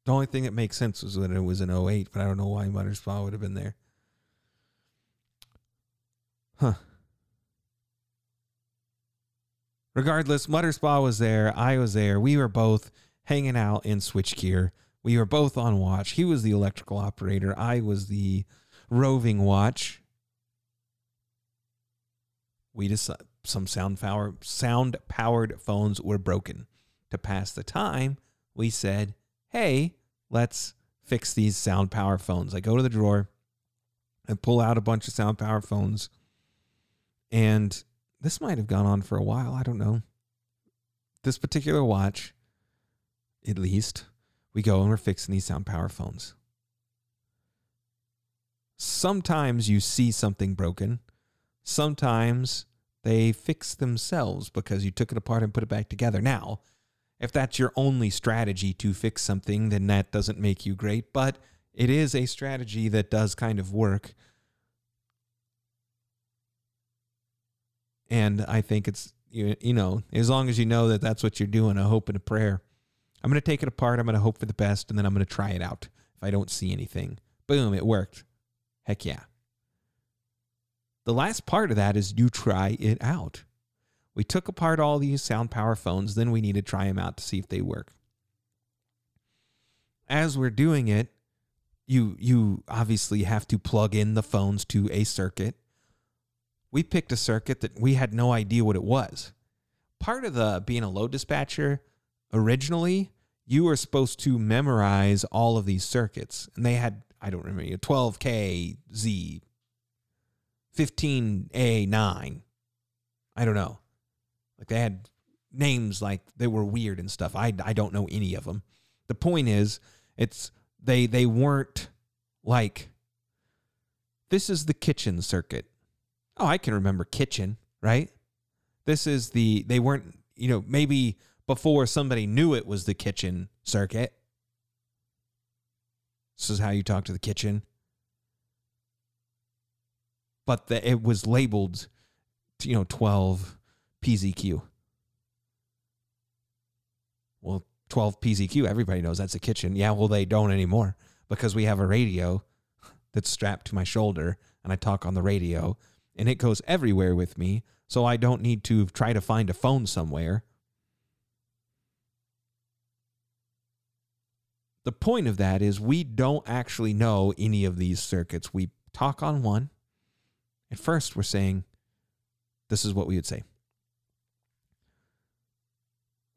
The only thing that makes sense was that it was in 08, but I don't know why Mutter Spa would have been there. Huh. Regardless, Mutter Spa was there. I was there. We were both hanging out in switchgear. We were both on watch. He was the electrical operator. I was the roving watch. We just uh, some sound power sound powered phones were broken. To pass the time, we said, "Hey, let's fix these sound power phones." I go to the drawer and pull out a bunch of sound power phones. And this might have gone on for a while, I don't know. This particular watch, at least, we go and we're fixing these sound power phones. Sometimes you see something broken. Sometimes they fix themselves because you took it apart and put it back together. Now, if that's your only strategy to fix something, then that doesn't make you great, but it is a strategy that does kind of work. And I think it's, you, you know, as long as you know that that's what you're doing, a hope and a prayer. I'm going to take it apart. I'm going to hope for the best, and then I'm going to try it out. If I don't see anything, boom, it worked. Heck yeah. The last part of that is you try it out. We took apart all these sound power phones, then we need to try them out to see if they work. As we're doing it, you you obviously have to plug in the phones to a circuit. We picked a circuit that we had no idea what it was. Part of the being a load dispatcher, originally, you were supposed to memorize all of these circuits. And they had, I don't remember, 12K, Z, 15A9. I don't know. Like they had names like they were weird and stuff. I, I don't know any of them. The point is, it's they they weren't like this is the kitchen circuit. Oh, I can remember kitchen, right? This is the they weren't, you know, maybe before somebody knew it was the kitchen circuit. This is how you talk to the kitchen. But it was labeled, you know, 12 PZQ. Well, 12 PZQ, everybody knows that's a kitchen. Yeah, well, they don't anymore because we have a radio that's strapped to my shoulder and I talk on the radio and it goes everywhere with me. So I don't need to try to find a phone somewhere. The point of that is we don't actually know any of these circuits. We talk on one. At first, we're saying this is what we would say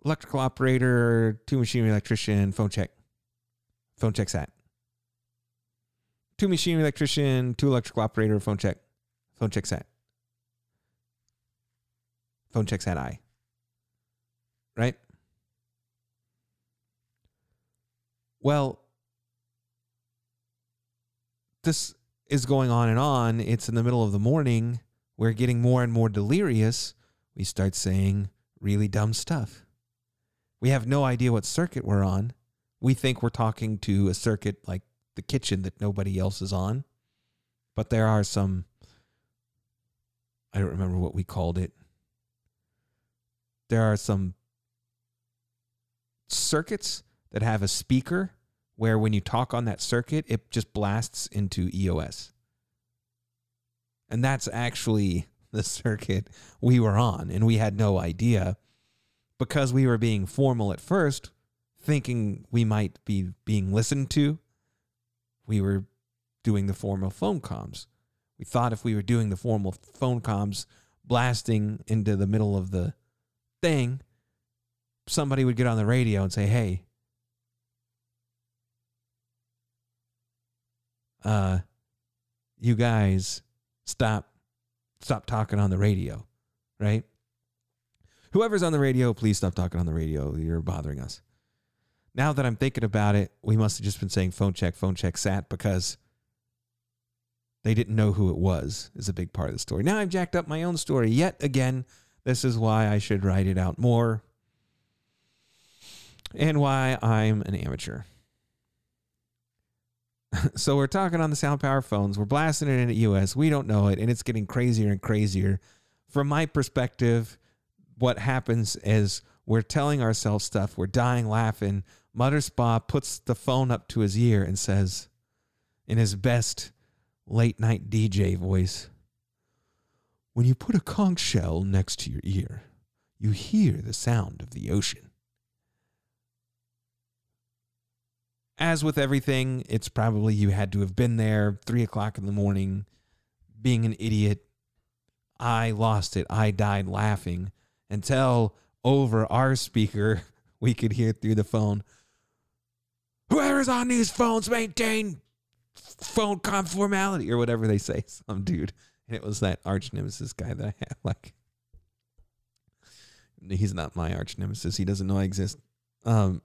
electrical operator, two machinery electrician, phone check. Phone check sat. Two machinery electrician, two electrical operator, phone check. Phone check sat. Phone check sat I. Right? Well, this is going on and on. It's in the middle of the morning. We're getting more and more delirious. We start saying really dumb stuff. We have no idea what circuit we're on. We think we're talking to a circuit like the kitchen that nobody else is on. But there are some, I don't remember what we called it. There are some circuits that have a speaker where when you talk on that circuit, it just blasts into EOS. And that's actually the circuit we were on, and we had no idea because we were being formal at first, thinking we might be being listened to. We were doing the formal phone comms. We thought if we were doing the formal phone comms, blasting into the middle of the thing, somebody would get on the radio and say, Hey, uh, you guys stop stop talking on the radio, right? Whoever's on the radio, please stop talking on the radio. You're bothering us. Now that I'm thinking about it, we must have just been saying phone check, phone check, sat because they didn't know who it was, is a big part of the story. Now I've jacked up my own story yet again. This is why I should write it out more and why I'm an amateur. so we're talking on the sound power phones. We're blasting it in at US. We don't know it, and it's getting crazier and crazier. From my perspective, what happens is we're telling ourselves stuff. We're dying laughing. Mutter Spa puts the phone up to his ear and says, in his best late night DJ voice, When you put a conch shell next to your ear, you hear the sound of the ocean. As with everything, it's probably you had to have been there three o'clock in the morning, being an idiot. I lost it. I died laughing until over our speaker we could hear through the phone. Whoever's on these phones maintain phone conformality or whatever they say. Some dude. And it was that arch nemesis guy that I had. Like, he's not my arch nemesis. He doesn't know I exist. Um,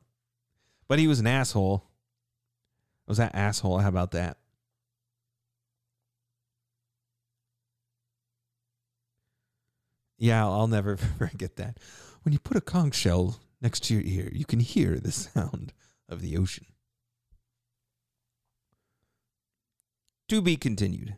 but he was an asshole. Was that asshole? How about that? Yeah, I'll never forget that. When you put a conch shell next to your ear, you can hear the sound of the ocean. To be continued.